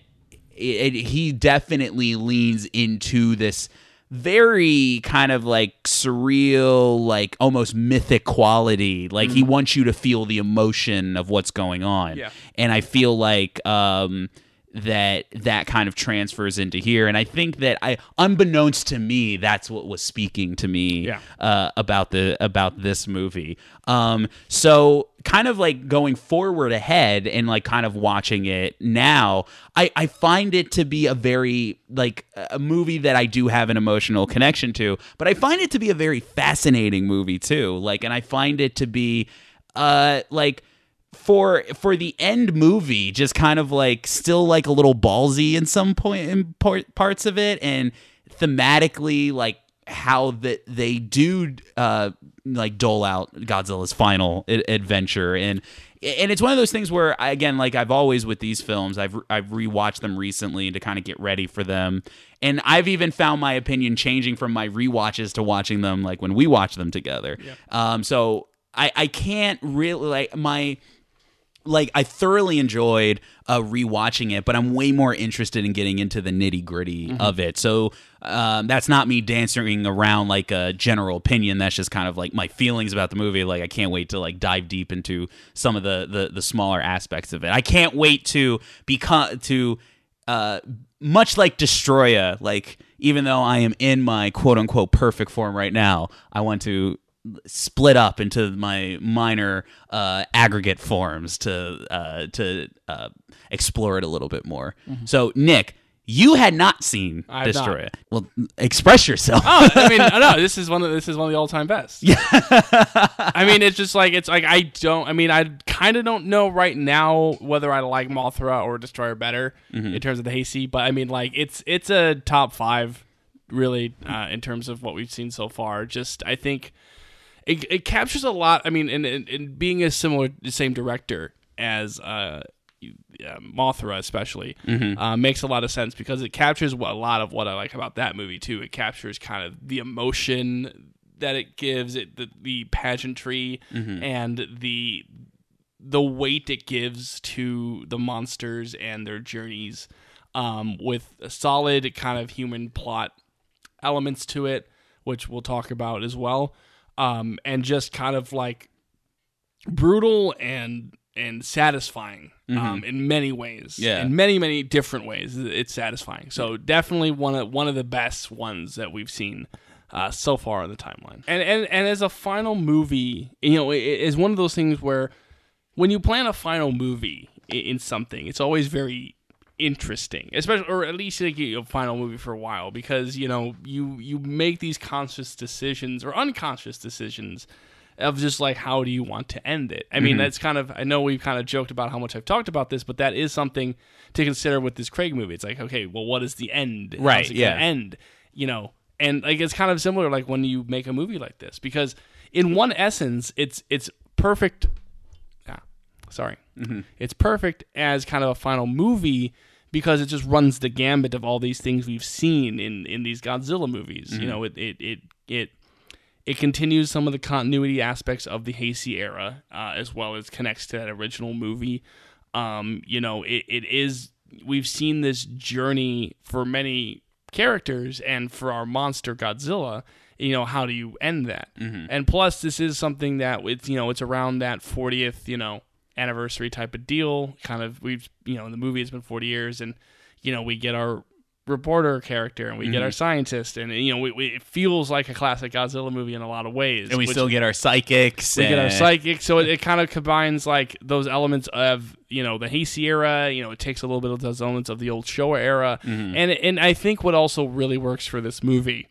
it, it- he definitely leans into this very kind of like surreal, like almost mythic quality. Like he wants you to feel the emotion of what's going on. Yeah. And I feel like um, that that kind of transfers into here. And I think that I, unbeknownst to me, that's what was speaking to me Yeah. uh, about the about this movie. Um, so kind of like going forward ahead and like kind of watching it now, I, I find it to be a very like a movie that I do have an emotional connection to, but I find it to be a very fascinating movie too. Like, and I find it to be uh like for for the end movie just kind of like still like a little ballsy in some point in part, parts of it and thematically like how that they do uh like dole out Godzilla's final a- adventure. And and it's one of those things where I, again like I've always with these films I've I've rewatched them recently to kind of get ready for them. And I've even found my opinion changing from my rewatches to watching them like when we watch them together. Um so I I can't really like my like I thoroughly enjoyed uh, rewatching it, but I'm way more interested in getting into the nitty gritty of it. So um, that's not me dancing around like a general opinion. That's just kind of like my feelings about the movie. Like I can't wait to like dive deep into some of the the, the smaller aspects of it. I can't wait to become to uh, much like Destroya. Like even though I am in my quote unquote perfect form right now, I want to split up into my minor uh, aggregate forms to uh, to uh, explore it a little bit more. So, Nick, you had not seen Mm-hmm. I have not. Destroy It. Well, express yourself. Oh, I mean, no, this is one of this is one of the all time best. Yeah. I mean, it's just like it's like I don't. I mean, I kind of don't know right now whether I like Mothra or Destroyer better Mm-hmm. in terms of the Heisei, but I mean, like it's it's a top five really uh, in terms of what we've seen so far. Just I think it, it captures a lot. I mean, and, and, and being a similar, the same director as uh, uh, Mothra, especially, uh, makes a lot of sense because it captures a lot of what I like about that movie too. It captures kind of the emotion that it gives, it the, the pageantry, and the the weight it gives to the monsters and their journeys, um, with a solid kind of human plot elements to it, which we'll talk about as well, um, and just kind of like brutal and and satisfying um, in many ways. Yeah. in many many different ways, it's satisfying. So definitely one of one of the best ones that we've seen. Uh, so far on the timeline, and and and as a final movie, you know, it is one of those things where when you plan a final movie in something, it's always very interesting, especially or at least like a final movie for a while because you know you you make these conscious decisions or unconscious decisions of just like how do you want to end it. I mean, mm-hmm. that's kind of I know we've kind of joked about how much I've talked about this, but that is something to consider with this Craig movie. It's like okay, well, what is the end? How's Right, it gonna yeah. end. You know, and like it's kind of similar like when you make a movie like this because in one essence, it's it's perfect yeah, sorry. It's perfect as kind of a final movie because it just runs the gambit of all these things we've seen in in these Godzilla movies. You know, it it it it it continues some of the continuity aspects of the Heisei era, uh, as well as connects to that original movie. Um, you know, it, it is we've seen this journey for many characters and for our monster Godzilla. You know, how do you end that? And plus, this is something that it's you know it's around that 40th you know anniversary type of deal. Kind of we've you know in the movie it's been 40 years, and you know we get our reporter character and we get our scientist and you know we, we, it feels like a classic Godzilla movie in a lot of ways and we still get our psychics. we get our and- psychic so it, it kind of combines like those elements of you know the Heisei era you know it takes a little bit of those elements of the old Showa era Mm-hmm. and and I think what also really works for this movie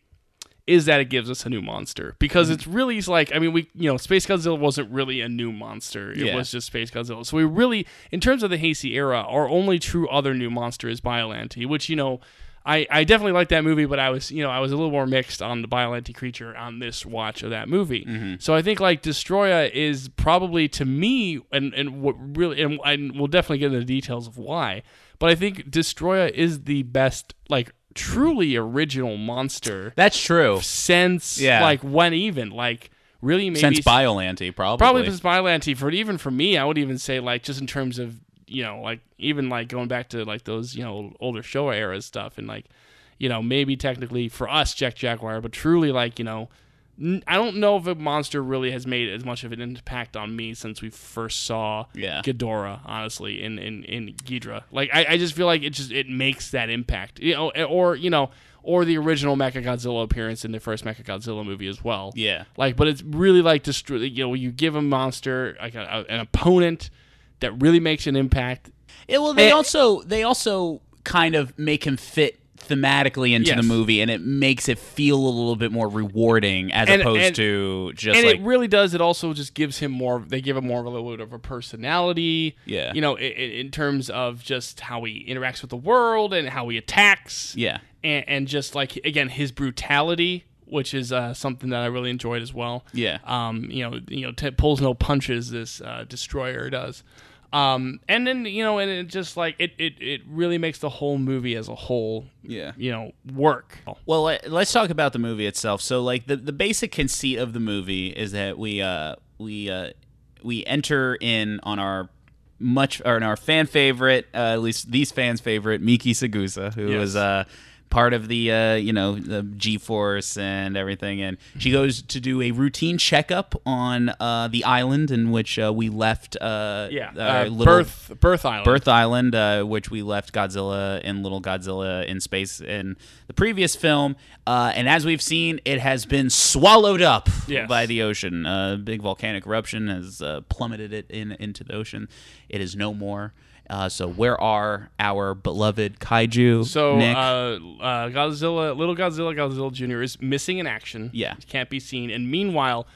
is that it gives us a new monster Mm-hmm. because it's really like I mean we you know Space Godzilla wasn't really a new monster it Yeah. was just Space Godzilla so we really in terms of the Heisei era our only true other new monster is Biollante which you know I, I definitely like that movie, but I was you know I was a little more mixed on the Biollante creature on this watch of that movie. So I think like Destroya is probably to me and and what really and, and we'll definitely get into the details of why, but I think Destroya is the best like truly original monster That's true. since Yeah. like when even like really maybe Since Biollante, probably. probably since Biollante for even for me I would even say like just in terms of you know like even like going back to like those you know older Showa era stuff and like you know maybe technically for us Jet Jaguar but truly like you know I don't know if a monster really has made as much of an impact on me since we first saw Yeah. Ghidorah honestly in in in Ghidorah like I, I just feel like it just it makes that impact you know or you know or the original Mechagodzilla appearance in the first Mechagodzilla movie as well Yeah. like, but it's really like destroy. You know, you give a monster like a, a- an opponent that really makes an impact. Yeah, well, they Eh. also they also kind of make him fit thematically into Yes. the movie, and it makes it feel a little bit more rewarding as And- opposed and- to just and like it really does. It also just gives him more. They give him more of a little bit of a personality. Yeah. You know, in, in terms of just how he interacts with the world and how he attacks. yeah, And, and just like again, his brutality, which is uh, something that I really enjoyed as well. Yeah. Um. You know. You know. T- pulls no punches. This uh, destroyer does. Um. And then you know, and it just like it, it, it really makes the whole movie as a whole. Yeah. You know, work. Well, let- let's talk about the movie itself. So, like the the basic conceit of the movie is that we uh we uh we enter in on our much or in our fan favorite, uh, at least these fans' favorite, Miki Saegusa, who Yes. was uh part of the uh you know the G Force and everything, and she goes to do a routine checkup on uh the island in which uh, we left uh Yeah. Uh, little Birth. Birth Island. Birth Island, uh, which we left Godzilla and Little Godzilla in space in the previous film. Uh, and as we've seen, it has been swallowed up Yes. by the ocean. A uh, big volcanic eruption has uh, plummeted it in into the ocean. It is no more. Uh, so where are our beloved kaiju? So Nick? uh, uh, Godzilla, little Godzilla, Godzilla Jr. is missing in action. Yeah. can't be seen. And meanwhile,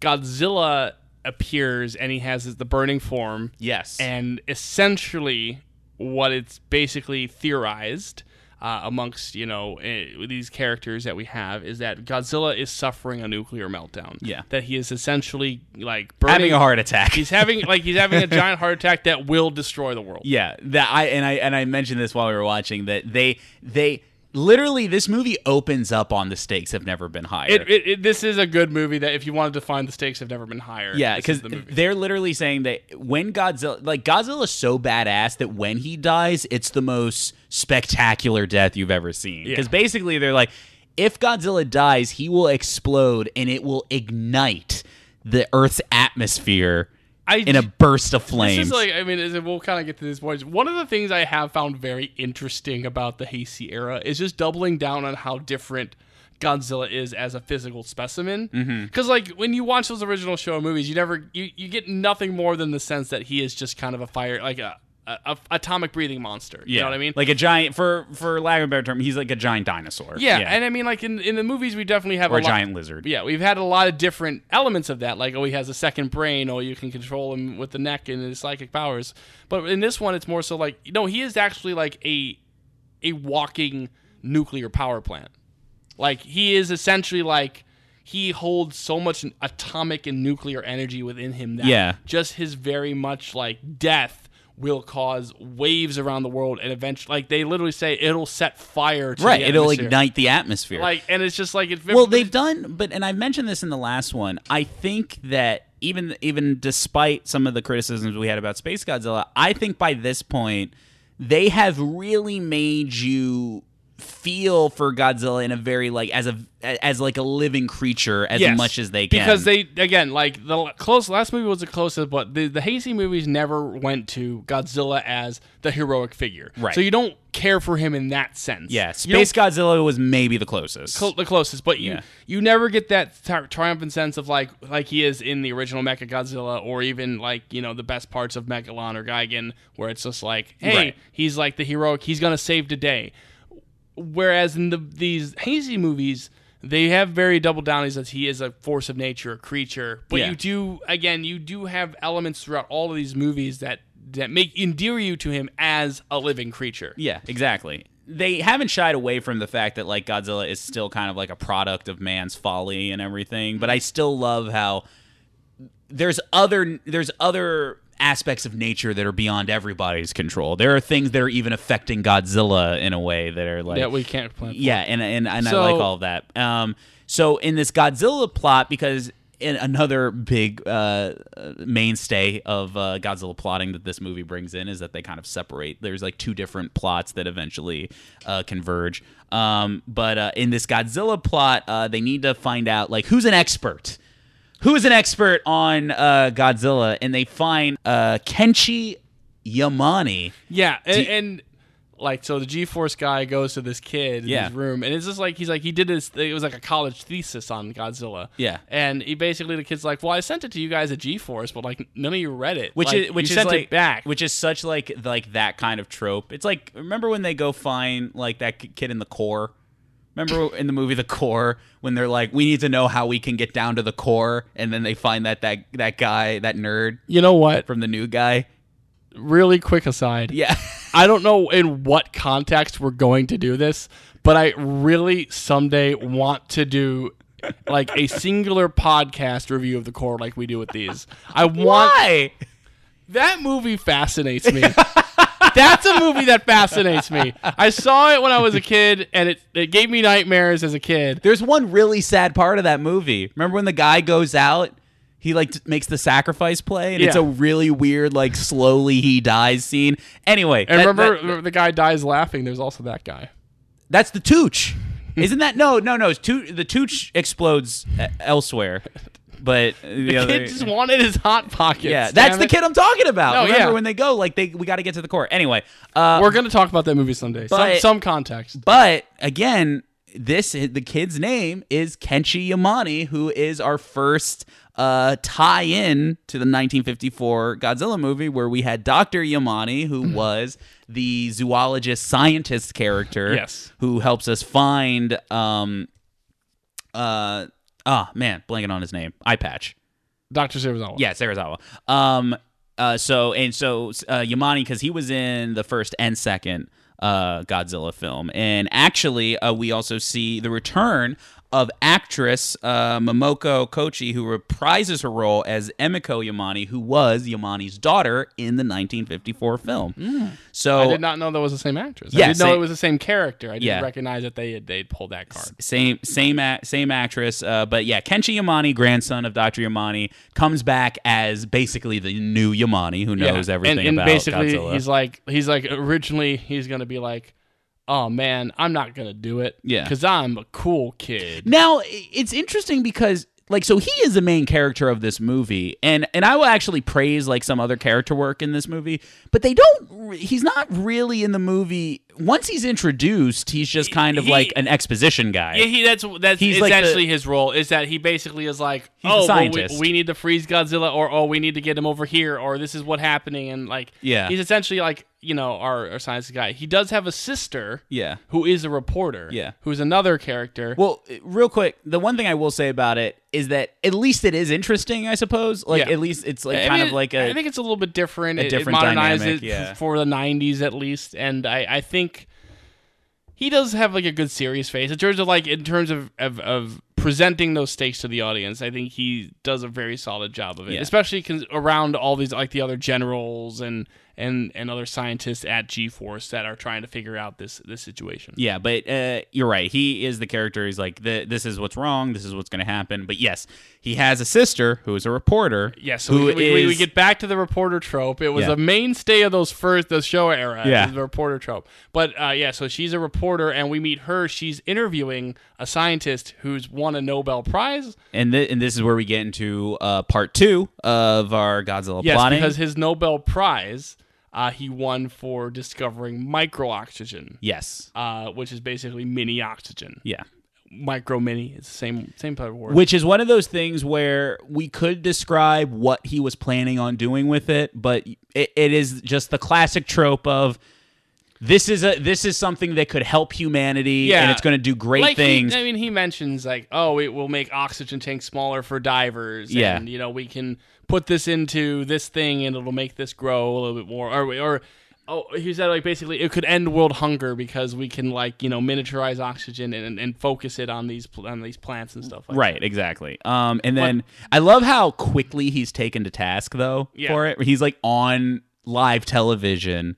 Godzilla appears and he has the burning form. yes. And essentially, what it's basically theorized uh, amongst you know eh, these characters that we have is that Godzilla is suffering a nuclear meltdown. Yeah. that he is essentially like burning, having a heart attack. He's having like he's having a giant heart attack that will destroy the world. Yeah, that I and I and I mentioned this while we were watching that they they literally this movie opens up on the stakes have never been higher. It, it, it, this is a good movie that if you wanted to find the stakes have never been higher. Yeah, because the they're literally saying that when Godzilla, like Godzilla's so badass that when he dies, it's the most spectacular death you've ever seen. Yeah. Because basically, they're like, if Godzilla dies, he will explode and it will ignite the Earth's atmosphere I in a burst of flames. This is like, I mean, we'll kind of get to this point. One of the things I have found very interesting about the Heisei era is just doubling down on how different Godzilla is as a physical specimen. Mm-hmm. Because, like, when you watch those original Showa movies, you never, you, you get nothing more than the sense that he is just kind of a fire, like a, a, atomic breathing monster. You know what I mean? Like a giant, for for lack of a better term, he's like a giant dinosaur. yeah, and I mean, like in in the movies, we definitely have or a a lot- giant lizard. Yeah, we've had a lot of different elements of that. Like, oh, he has a second brain, or you can control him with the neck and his psychic powers. But in this one, it's more so like, no, he is actually like a a walking nuclear power plant. Like, he is essentially like he holds so much atomic and nuclear energy within him that Yeah. just his very much like death will cause waves around the world and eventually like they literally say it'll set fire to Right, it'll ignite the atmosphere. like and it's just like it, well they've done but and i've mentioned this in the last one i think that even even despite some of the criticisms we had about space godzilla i think by this point they have really made you feel for godzilla in a very like as a as like a living creature as Yes, much as they can Because they again, like the close last movie was the closest, but the the Heisei movies never went to Godzilla as the heroic figure. Right. So you don't care for him in that sense. yeah space godzilla was maybe the closest cl- the closest, but you Yeah. you never get that tri- triumphant sense of like like he is in the original Mecha Godzilla, or even like you know the best parts of Megalon or Gigan, where it's just like, hey, Right. he's like the heroic, he's gonna save the day. Whereas in the these Heisei movies, they have very double down as he is a force of nature, a creature. But Yeah. you do again, you do have elements throughout all of these movies that that make endear you to him as a living creature. Yeah, exactly. They haven't shied away from the fact that like Godzilla is still kind of like a product of man's folly and everything, but I still love how there's other there's other aspects of nature that are beyond everybody's control. There are things that are even affecting Godzilla in a way that are like that we can't plan. For. yeah, and and, and So- I like all of that. Um, so in this Godzilla plot, because in another big uh, uh, mainstay of uh, Godzilla plotting that this movie brings in is that they kind of separate. There's like two different plots that eventually uh, converge. Um, but uh, in this Godzilla plot, uh, they need to find out like who's an expert. Who is an expert on uh, Godzilla? And they find uh, Kenshi Yamane. Yeah, and, you- and like so the G-force guy goes to this kid in Yeah. his room, and it's just like he's like he did this. It was like a college thesis on Godzilla. Yeah. and he basically the kid's like, well, I sent it to you guys at G-force, but like none of you read it. which Like, is which you is sent like it back. which is such like like that kind of trope. It's like remember when they go find like that k- kid in the core. Remember in the movie The Core when they're like, we need to know how we can get down to the core, and then they find that that that guy, that nerd you know what? from the new guy. Really quick aside. Yeah, I don't know in what context we're going to do this, but I really someday want to do like a singular podcast review of the core like we do with these. I want why? that movie fascinates me. That's a movie that fascinates me. I saw it when I was a kid and it, it gave me nightmares as a kid. There's one really sad part of that movie. Remember when the guy goes out? He like t- makes the sacrifice play, and it's Yeah. a really weird, like slowly he dies scene. Anyway, And that- remember that- the guy dies laughing. There's also that guy. That's the Tooch. Isn't that no, no, no? It's Too- the Tooch explodes uh, elsewhere, but the, The other, kid just wanted his hot pockets. yeah, that's damn the it. kid I'm talking about. No, Remember yeah. when they go like they we got to get to the core. Anyway, uh, We're gonna talk about that movie someday. some, But- some context. but again, this the kid's name is Kenshi Yamane, who is our first uh, tie-in to the 1954 Godzilla movie, where we had Doctor Yamane, who was the zoologist scientist character, Yes. who helps us find um uh ah man, blanking on his name, eye patch. Dr. Serizawa. Yeah, Serizawa. Um, uh, so and so uh, Yamane because he was in the first and second uh, Godzilla film, and actually uh, we also see the return of actress uh, Momoko Kochi, who reprises her role as Emiko Yamane, who was Yamane's daughter in the 1954 film. So I did not know that was the same actress. I didn't know it was the same character. I didn't Yeah. recognize that they had they'd pulled that card. same same same actress uh, but yeah kenshi Yamane, grandson of dr Yamane, comes back as basically the new Yamane who knows Yeah. everything and, and about basically Godzilla. he's like he's like originally he's gonna be like oh man i'm not gonna do it Yeah. because i'm a cool kid Now it's interesting because like so he is the main character of this movie and and I will actually praise like some other character work in this movie but they don't he's not really in the movie once he's introduced he's just kind of He- like an exposition guy. yeah, he that's that's He's like the- essentially his role is that he basically is like, He's oh, well, scientist. we, we need to freeze Godzilla, or oh, we need to get him over here, or this is what happening, and like, Yeah. he's essentially like you know our, our science guy. He does have a sister, Yeah. who is a reporter, Yeah. who's another character. Well, eh, real quick, the one thing I will say about it is that at least it is interesting, I suppose. Like Yeah. at least it's like I kind mean, of like a I think it's a little bit different. a It- it different modernized dynamic, it yeah. for the '90s at least, and I, I think he does have like a good serious face in terms of like in terms of of, of presenting those stakes to the audience. I think he does a very solid job of it, Yeah. especially 'cause around all these like the other generals and and and other scientists at G-Force that are trying to figure out this this situation. Yeah, but uh, you're right. He is the character. He's like, the, this is what's wrong. This is what's going to happen. But yes, he has a sister who is a reporter. Yes, so who we, we, we, we get back to the reporter trope. It was Yeah. a mainstay of those first the Showa era. Yeah. the reporter trope. But uh, yeah, so she's a reporter, and we meet her. She's interviewing a scientist who's won a Nobel Prize. and th- and this is where we get into uh, part two of our Godzilla Yes, plotting. because his Nobel Prize uh, he won for discovering micro-oxygen, yes, uh, which is basically mini oxygen. yeah. Micro mini. It's the same same type of word. Which is one of those things where we could describe what he was planning on doing with it, but it, it is just the classic trope of this is a this is something that could help humanity Yeah. and it's going to do great like he- things. I mean, he mentions like, oh, it will make oxygen tanks smaller for divers. Yeah. and you know we can put this into this thing and it'll make this grow a little bit more. Or, or Oh, he said like basically it could end world hunger because we can like you know miniaturize oxygen and, and focus it on these on these plants and stuff like Right, exactly. Um, and then I love how quickly he's taken to task though Yeah. for it. He's like on live television,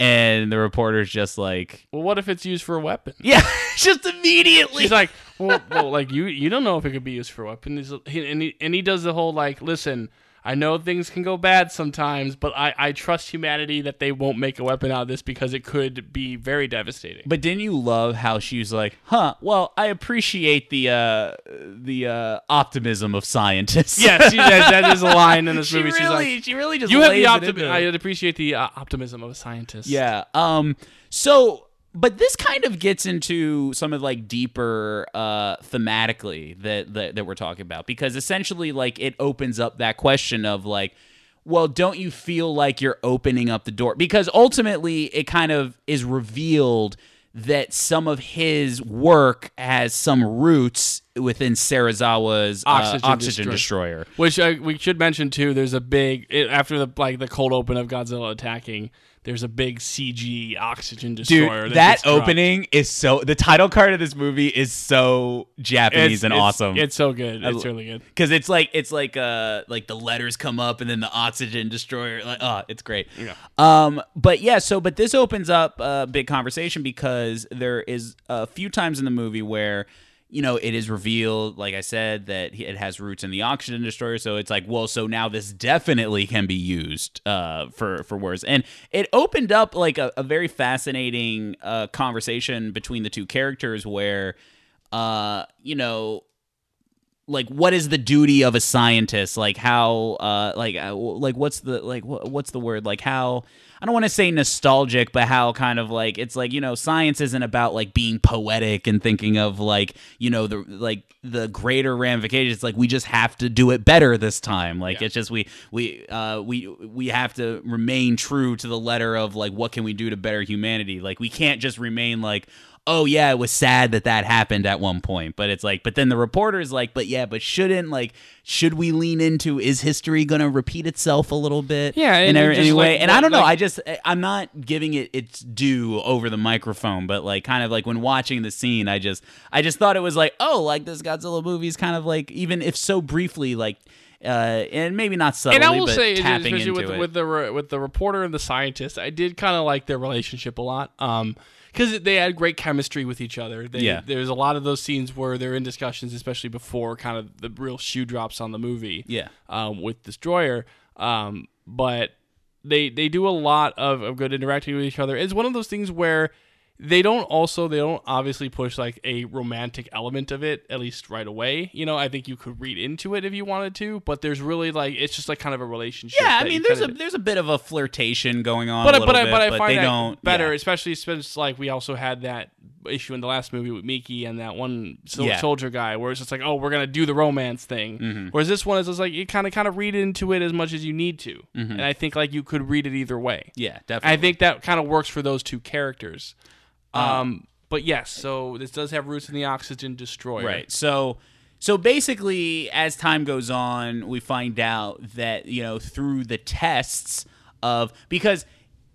and the reporter's just like, Well, what if it's used for a weapon? yeah, just immediately. He's like, well, well, like you, you don't know if it could be used for a weapon. He's, he, and he and he does the whole like, listen, I know things can go bad sometimes, but I, I trust humanity that they won't make a weapon out of this because it could be very devastating. But didn't you love how she was like, "Huh? Well, I appreciate the uh, the uh, optimism of scientists." yes, she, that, that is a line in this movie. She's really, like, she really just you have the optimism. I appreciate the uh, optimism of a scientist. Yeah. Um. So, but this kind of gets into some of like deeper uh thematically that that that we're talking about because essentially like it opens up that question of like well don't you feel like you're opening up the door because ultimately it kind of is revealed that some of his work has some roots within Serizawa's uh, Oxygen oxygen, destroyer. destroyer. Which uh, we should mention too. There's a big it, after the like the cold open of Godzilla attacking. There's a big CG oxygen destroyer. Dude, that that opening is so. The title card of this movie is so Japanese It's- and it's- awesome. It's so good. It's lo- really good. because it's like it's like uh like the letters come up and then the oxygen destroyer like oh it's great Yeah. um but yeah so but this opens up a big conversation because there is a few times in the movie where you know it is revealed like i said that it has roots in the oxygen destroyer. So it's like well so now this definitely can be used uh for for words and it opened up like a, a very fascinating uh conversation between the two characters where uh you know like what is the duty of a scientist? Like how uh like uh, like what's the like wh- what's the word? Like how I don't want to say nostalgic but how kind of like it's like you know science isn't about like being poetic and thinking of like you know the like the greater ramifications. It's like we just have to do it better this time. Like it's just we we uh we we have to remain true to the letter of like what can we do to better humanity? Like we can't just remain like oh yeah, it was sad that that happened at one point. But it's like, but then the reporter is like, but yeah, but shouldn't like, should we lean into is history going to repeat itself a little bit? Yeah, in every- anyway. like, and I don't know. like- I just I'm not giving it its due over the microphone, but like kind of like when watching the scene, I just I just thought it was like, oh, like this Godzilla movie is kind of like even if so briefly, like. Uh, and maybe not subtly, and I will but say, tapping especially into with it. with the re- with the reporter and the scientist, I did kind of like their relationship a lot. Um, because they had great chemistry with each other. They, Yeah. There's a lot of those scenes where they're in discussions, especially before kind of the real shoe drops on the movie. Yeah. Um, with Destroyer. Um, but they they do a lot of, of good interacting with each other. It's one of those things where they don't also they don't obviously push like a romantic element of it at least right away you know i think you could read into it if you wanted to but there's really like it's just like kind of a relationship yeah, I mean, there's a there's a bit of a flirtation going on, but a I- little but I, bit, but I find they don't better, yeah. especially since like we also had that issue in the last movie with Miki and that one Yeah. soldier guy, where it's just like, oh, we're gonna do the romance thing. Mm-hmm. Whereas this one is just like you kind of kind of read into it as much as you need to, Mm-hmm. and I think like you could read it either way. Yeah, definitely. I think that kind of works for those two characters. Um, but yes, so this does have roots in the Oxygen Destroyer. Right. So so basically as time goes on, we find out that, you know, through the tests of because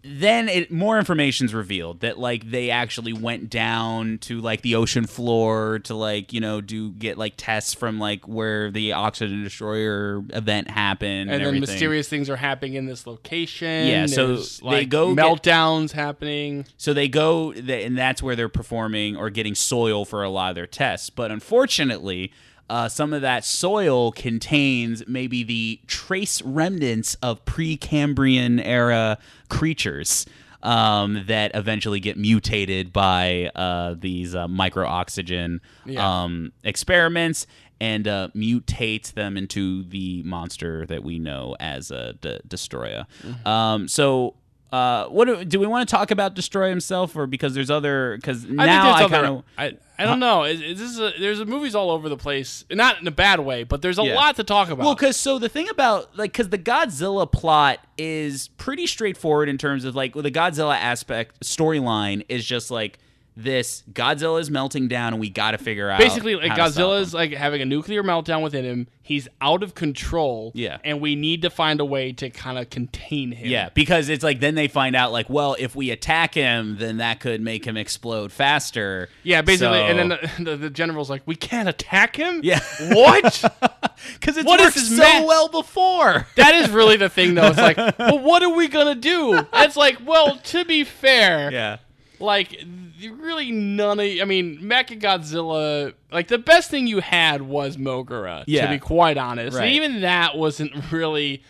then it more information's revealed that like they actually went down to like the ocean floor to like you know do get like tests from like where the oxygen destroyer event happened and, And then everything. mysterious things are happening in this location. Yeah, so There's, they like, go get- meltdowns happening. So they go, and that's where they're performing or getting soil for a lot of their tests. But unfortunately, uh, some of that soil contains maybe the trace remnants of Precambrian era creatures. Um, that eventually get mutated by uh, these uh, micro oxygen Yeah. um, experiments and uh, mutates them into the monster that we know as a D- Destroyer. Mm-hmm. Um, so, uh, what do, do we want to talk about Destroy himself, or because there's other? Because I now I there's kind of I, I don't know. Is, is this a, there's a movies all over the place, not in a bad way, but there's a Yeah. lot to talk about. Well, because so the thing about like because the Godzilla plot is pretty straightforward in terms of like the Godzilla aspect storyline is just like this Godzilla is melting down, and we got to figure out Basically, like Godzilla's like having a nuclear meltdown within him. He's out of control. Yeah. and we need to find a way to kind of contain him. Yeah, because it's like then they find out like, well, if we attack him, then that could make him explode faster. Yeah, basically, So- and then the, the, the general's like, "We can't attack him." Yeah. what? because it's What worked so ma- well before. that is really the thing, though. It's like, well, what are we gonna do? It's like, well, to be fair, yeah, like really none of. I mean, Mechagodzilla. Like the best thing you had was Moguera. Yeah. to be quite honest, Right. and even that wasn't really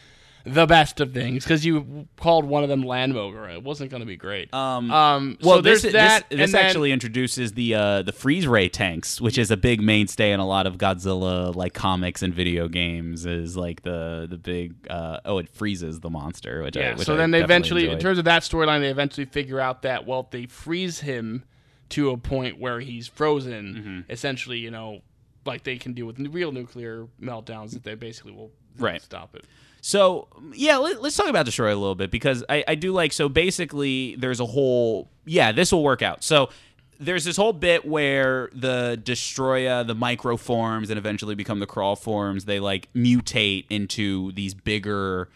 the best of things because you called one of them Land. It wasn't going to be great. Um, Um, well, so there's this, that. This, this then- actually introduces the uh, the freeze ray tanks, which is a big mainstay in a lot of Godzilla like comics and video games. Is like the the big uh, oh, it freezes the monster. Which I, Yeah. which So I then they eventually, in terms of that storyline, they eventually figure out that well, they freeze him to a point where he's frozen, Mm-hmm. essentially, you know, like they can deal with real nuclear meltdowns, that they basically will Right. stop it. So yeah, let, us talk about Destroy a little bit because I, I do like. So basically, there's a whole yeah, this will work out. So there's this whole bit where the Destroya, the micro forms, and eventually become the crawl forms. They like mutate into these bigger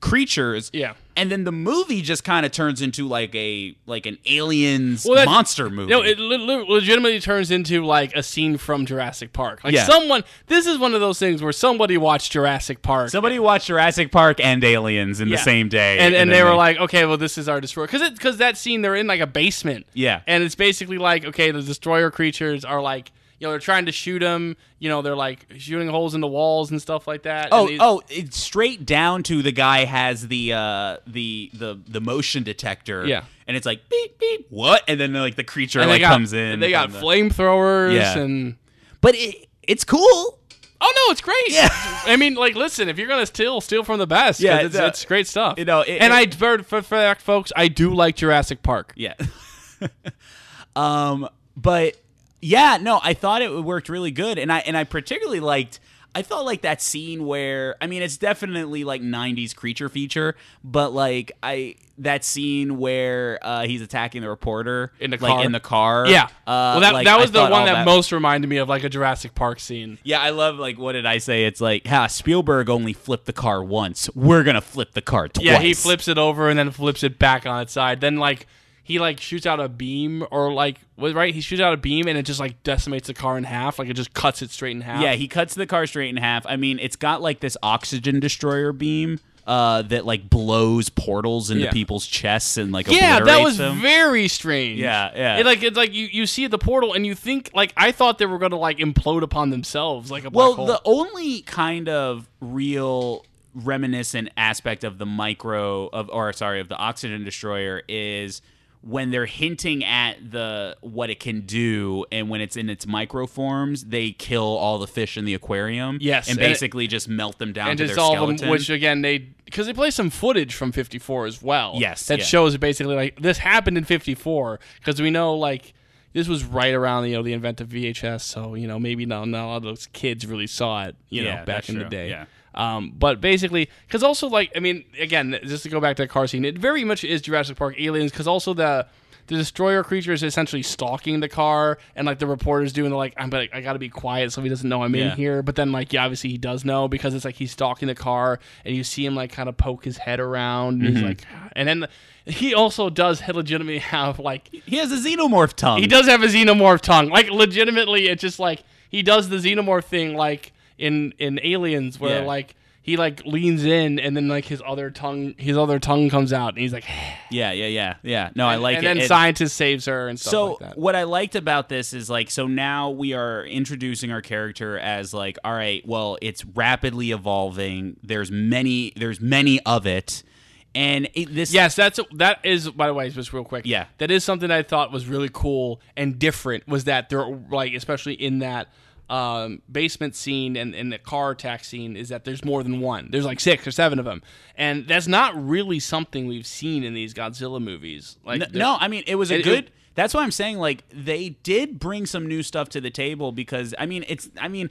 creatures. Yeah. And then the movie just kind of turns into like a like an aliens Well, monster movie. No, it le- le- legitimately turns into like a scene from Jurassic Park. Like Yeah. someone, this is one of those things where somebody watched Jurassic Park. Somebody watched Jurassic Park and Aliens in Yeah. the same day, and, and then they were like, okay, well, this is our destroyer, because because that scene they're in like a basement, Yeah. and it's basically like, okay, the destroyer creatures are like, you know, they're trying to shoot him. you know, they're like shooting holes in the walls and stuff like that. Oh, these- oh! It's straight down to the guy has the uh, the the the motion detector. Yeah. and it's like beep beep. What? And then like the creature like got, comes in. and they got the- flamethrowers, Yeah. and but it, it's cool. oh no, it's great. Yeah. I mean, like, listen, if you're gonna steal, steal from the best. Yeah, it's, the- it's great stuff. you know, it- and it- I, for, for fact, folks, I do like Jurassic Park. Yeah. um, but yeah, no, I thought it worked really good, and I and I particularly liked. I felt like that scene where I mean, it's definitely like '90s creature feature, but like I that scene where uh, he's attacking the reporter In the like car? in the car. Yeah. Uh, well, that, like, that I was the one all that, most reminded me of like a Jurassic Park scene. Yeah, I love like what did I say? It's like, ha, Spielberg only flipped the car once. We're gonna flip the car twice. Yeah, he flips it over and then flips it back on its side. Then like he like shoots out a beam or like what right? He shoots out a beam and it just like decimates the car in half. Like it just cuts it straight in half. Yeah, he cuts the car straight in half. I mean, it's got like this oxygen destroyer beam uh, that like blows portals into Yeah. people's chests and like Yeah, that was them. very strange. Yeah, yeah. It, like it's like you, you see the portal and you think like I thought they were gonna like implode upon themselves like a black well, hole. the only kind of real reminiscent aspect of the micro of or sorry of the oxygen destroyer is when they're hinting at the what it can do and when it's in its micro forms they kill all the fish in the aquarium Yes, and and it- basically just melt them down and to just their skeleton them, which again they because they play some footage from 54 as well. Yes, that yeah. shows basically like this happened in 54 because we know like this was right around you know the invent of VHS, so you know maybe not, not a lot of those kids really saw it you know back in the day. yeah. Um, but basically, because also like I mean, again, just to go back to the car scene, it very much is Jurassic Park aliens because also the the destroyer creature is essentially stalking the car, and like the reporter's doing the like I'm but I got to be quiet so he doesn't know I'm in here. But then like yeah, obviously he does know because it's like he's stalking the car, and you see him like kind of poke his head around, and he's Mm-hmm. like, and then he also does legitimately have like he has a xenomorph tongue he does have a xenomorph tongue. Like legitimately, it's just like he does the xenomorph thing, like in in Aliens, where Yeah. like he like leans in and then like his other tongue, his other tongue comes out, and he's like, yeah yeah yeah yeah no i like it. and it then It- scientist saves her and stuff so like that. what i liked about this is like so now we are introducing our character as like all right well it's rapidly evolving there's many there's many of it and it, this Yes, that's that is by the way, just real quick. Yeah. that is something I thought was really cool and different. Was that they're like, especially in that um, basement scene and, and the car attack scene, is that there's more than one. There's like six or seven of them, and that's not really something we've seen in these Godzilla movies. Like, N- the- no i mean it was a It- it- good that's why i'm saying like they did bring some new stuff to the table because i mean it's i mean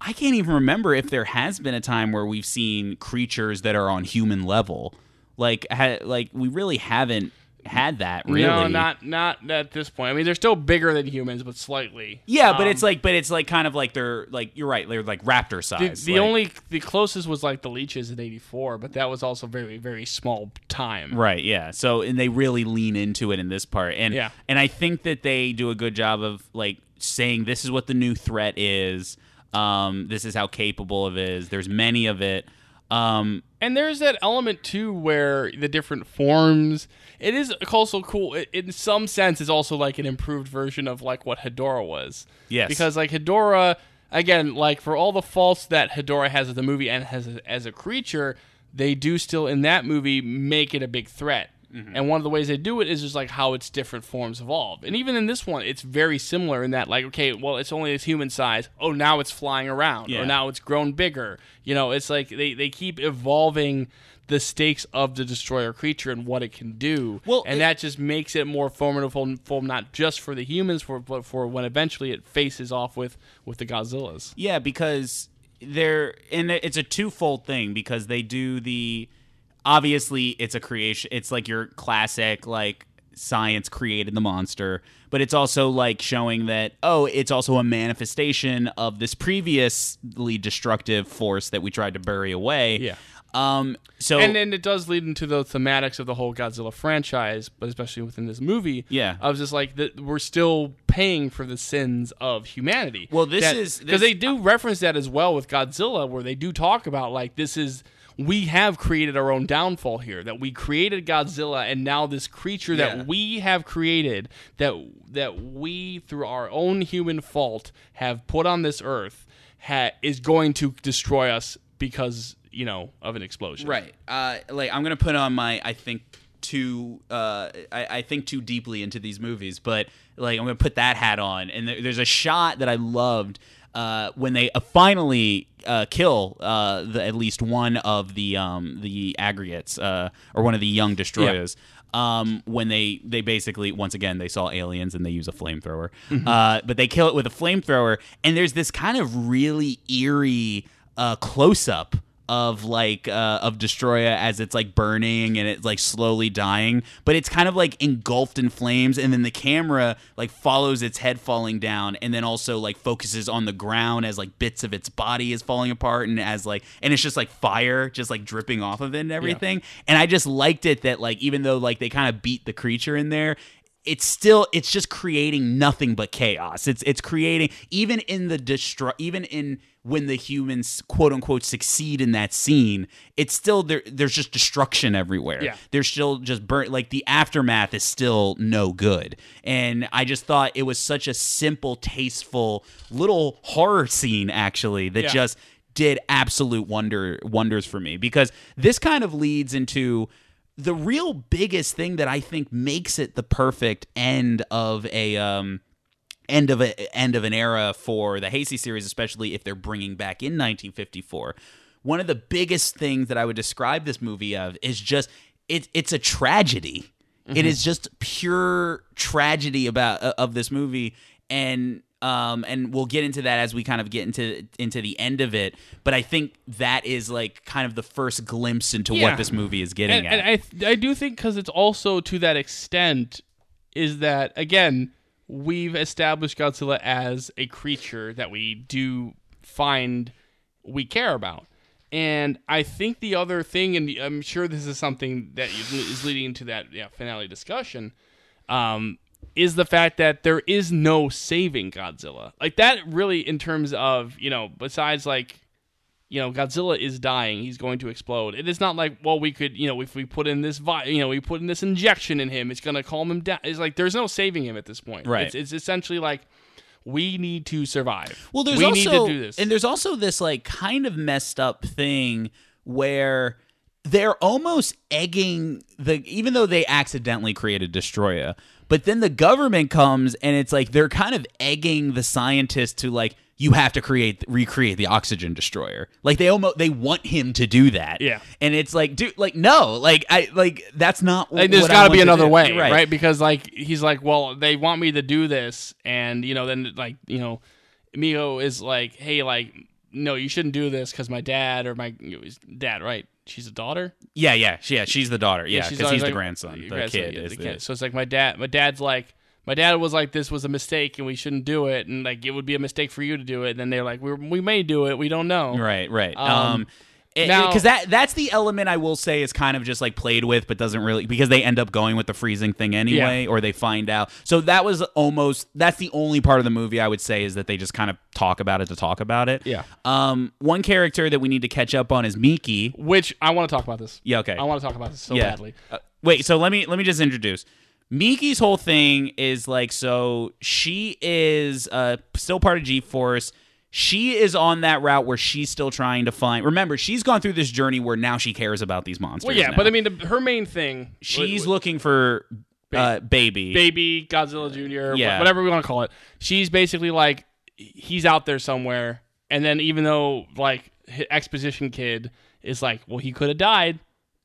i can't even remember if there has been a time where we've seen creatures that are on human level like ha, like we really haven't had that really. No, not not at this point. I mean, they're still bigger than humans, but slightly. Yeah, but Um, it's like, but it's like kind of like they're like you're right. They're like raptor the, size. the like- only the closest was like the leeches in '84, but that was also very very small time. Right, yeah. So and they really lean into it in this part. And Yeah. and I think that they do a good job of like saying this is what the new threat is. Um this is how capable of it is. There's many of it. Um And there's that element too where the different forms. It is also cool. It, in some sense, it's also like an improved version of like what Hedorah was. Yes. Because like Hedorah, again, like for all the faults that Hedorah has as a movie and has as a creature, they do still in that movie make it a big threat. Mm-hmm. And one of the ways they do it is just like how its different forms evolve. And even in this one, it's very similar in that, like, okay, well, it's only its human size. Oh, now it's flying around. Yeah. Or now it's grown bigger. You know, it's like they, they keep evolving the stakes of the destroyer creature and what it can do. Well, and it- that just makes it more formidable, for not just for the humans, for but for when eventually it faces off with with the Godzillas. Yeah, because they're and it's a twofold thing because they do the obviously it's a creation. It's like your classic like science created the monster, but it's also like showing that oh, it's also a manifestation of this previously destructive force that we tried to bury away. Yeah. Um. So and then it does lead into the thematics of the whole Godzilla franchise, but especially within this movie. Yeah. I was just like, that we're still paying for the sins of humanity. Well, this is- because they do reference that as well with Godzilla, where they do talk about like this is we have created our own downfall here. That we created Godzilla, and now this creature Yeah. that we have created that that we through our own human fault have put on this earth ha- is going to destroy us because you know of an explosion. Right. Uh, like I'm gonna put on my I think too uh, I, I think too deeply into these movies, but like I'm gonna put that hat on. And there, there's a shot that I loved uh, when they uh, finally uh, kill uh, the, at least one of the um, the aggregates uh, or one of the young destroyers. Um, when they they basically once again they saw aliens and they use a flamethrower, uh, but they kill it with a flamethrower. And there's this kind of really eerie uh, close up of like uh, of Destroya as it's like burning and it's like slowly dying, but it's kind of like engulfed in flames, and then the camera like follows its head falling down, and then also like focuses on the ground as like bits of its body is falling apart, and as like and it's just like fire just like dripping off of it and everything. And I just liked it that like even though like they kind of beat the creature in there, it's still it's just creating nothing but chaos. It's it's creating even in the destru- even in when the humans quote unquote succeed in that scene, it's still there there's just destruction everywhere. Yeah. There's still just burnt like the aftermath is still no good. And I just thought it was such a simple, tasteful little horror scene actually that Yeah. just did absolute wonder wonders for me because this kind of leads into the real biggest thing that I think makes it the perfect end of a um end of a end of an era for the Heisei series, especially if they're bringing back in 1954. One of the biggest things that I would describe this movie of is just it, it's a tragedy. It is just pure tragedy about uh, of this movie, and um and we'll get into that as we kind of get into into the end of it. But I think that is like kind of the first glimpse into Yeah. what this movie is getting and, at. and I th- I do think because it's also to that extent is that again we've established Godzilla as a creature that we do find we care about. And I think the other thing, and I'm sure this is something that is leading into that yeah, finale discussion, um, is the fact that there is no saving Godzilla. Like that, really, in terms of you know, besides like you know, Godzilla is dying. He's going to explode. It is not like, well, we could, you know, if we put in this, vi- you know, we put in this injection in him, it's going to calm him down. It's like there's no saving him at this point. Right. It's, it's essentially like we need to survive. Well, there's we also need to do this. and there's also this like kind of messed up thing where they're almost egging the even though they accidentally created Destroya, but then the government comes and it's like they're kind of egging the scientists to like you have to create recreate the oxygen destroyer. Like they almost they want him to do that. Yeah. And it's like dude like no, like I like that's not Like, there's got to be another way, right. Because like he's like, well, they want me to do this, and you know, then like you know, Mio is like, hey, like no, you shouldn't do this because my dad or my dad, right? She's a daughter. Yeah, yeah, she- yeah. She's the daughter. Yeah, because always he's the grandson. The grandson, kid yeah, is the the. kid. So it's like my dad. My dad's like. My dad was like, "This was a mistake, and we shouldn't do it." And like, it would be a mistake for you to do it. And then they're like, "We we may do it. We don't know." Right, right. Um, Um, because that that's the element I will say is kind of just like played with, but doesn't really because they end up going with the freezing thing anyway, Yeah. or they find out. So that was almost that's the only part of the movie I would say is that they just kind of talk about it to talk about it. Yeah. Um, one character that we need to catch up on is Miki. Which I want to talk about this. Yeah, okay. I want to talk about this so yeah. badly. Uh, wait, so let me let me just introduce. Miki's whole thing is like so she is uh still part of G-Force. She is on that route where she's still trying to find. Remember, she's gone through this journey where now she cares about these monsters. Well, yeah, now. but I mean, the, her main thing. she's w- looking for uh, baby. baby Godzilla Jr. Yeah. whatever we want to call it. She's basically like he's out there somewhere, and then even though like exposition kid is like, well, he could have died,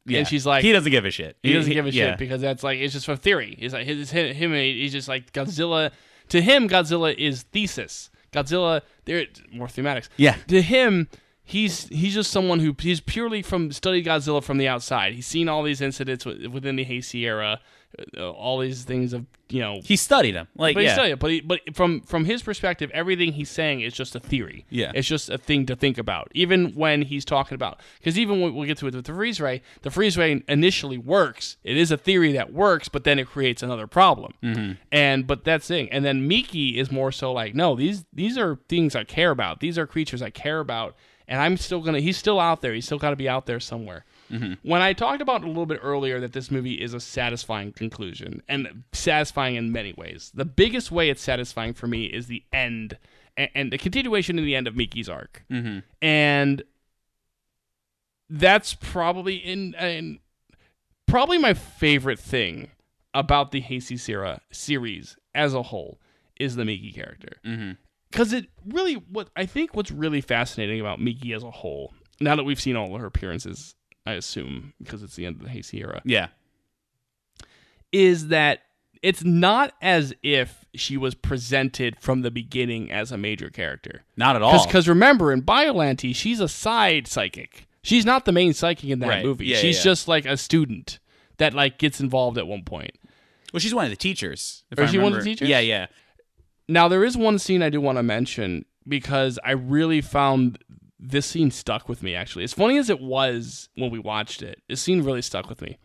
Yeah. and she's like, he doesn't give a shit. he doesn't give a yeah. shit because that's like it's just a theory. He's like his him, him he's just like Godzilla. To him, Godzilla is thesis. Godzilla, there more thematics. Yeah. To him, he's he's just someone who he's purely from studied Godzilla from the outside. He's seen all these incidents within the Heisei era, all these things of you know. He studied them Like But yeah. he's studied it. But he, but from from his perspective, everything he's saying is just a theory. Yeah. it's just a thing to think about. Even when he's talking about, because even when we'll get to it with the freeze ray, the freeze ray initially works. It is a theory that works, but then it creates another problem. Mm-hmm. And but that's thing. And then Miki is more so like, no, these these are things I care about. These are creatures I care about, and I'm still gonna. He's still out there. He's still got to be out there somewhere. When I talked about a little bit earlier that this movie is a satisfying conclusion and satisfying in many ways, the biggest way it's satisfying for me is the end and, the continuation in the end of Miki's arc. Mm-hmm. And that's probably in, in probably my favorite thing about the Heisei era series as a whole is the Miki character. Because it really, what I think what's really fascinating about Miki as a whole, now that we've seen all of her appearances, I assume, because it's the end of the Heisei era, Yeah. is that it's not as if she was presented from the beginning as a major character. Not at all. Because remember, in Biollante, she's a side psychic. She's not the main psychic in that Right. movie. Yeah, she's yeah, just like a student that like gets involved at one point. well, she's one of the teachers. If Or I is she one of the teachers? Yeah, yeah. Now there is one scene I do want to mention because I really found this scene stuck with me actually. As funny as it was when we watched it, this scene really stuck with me.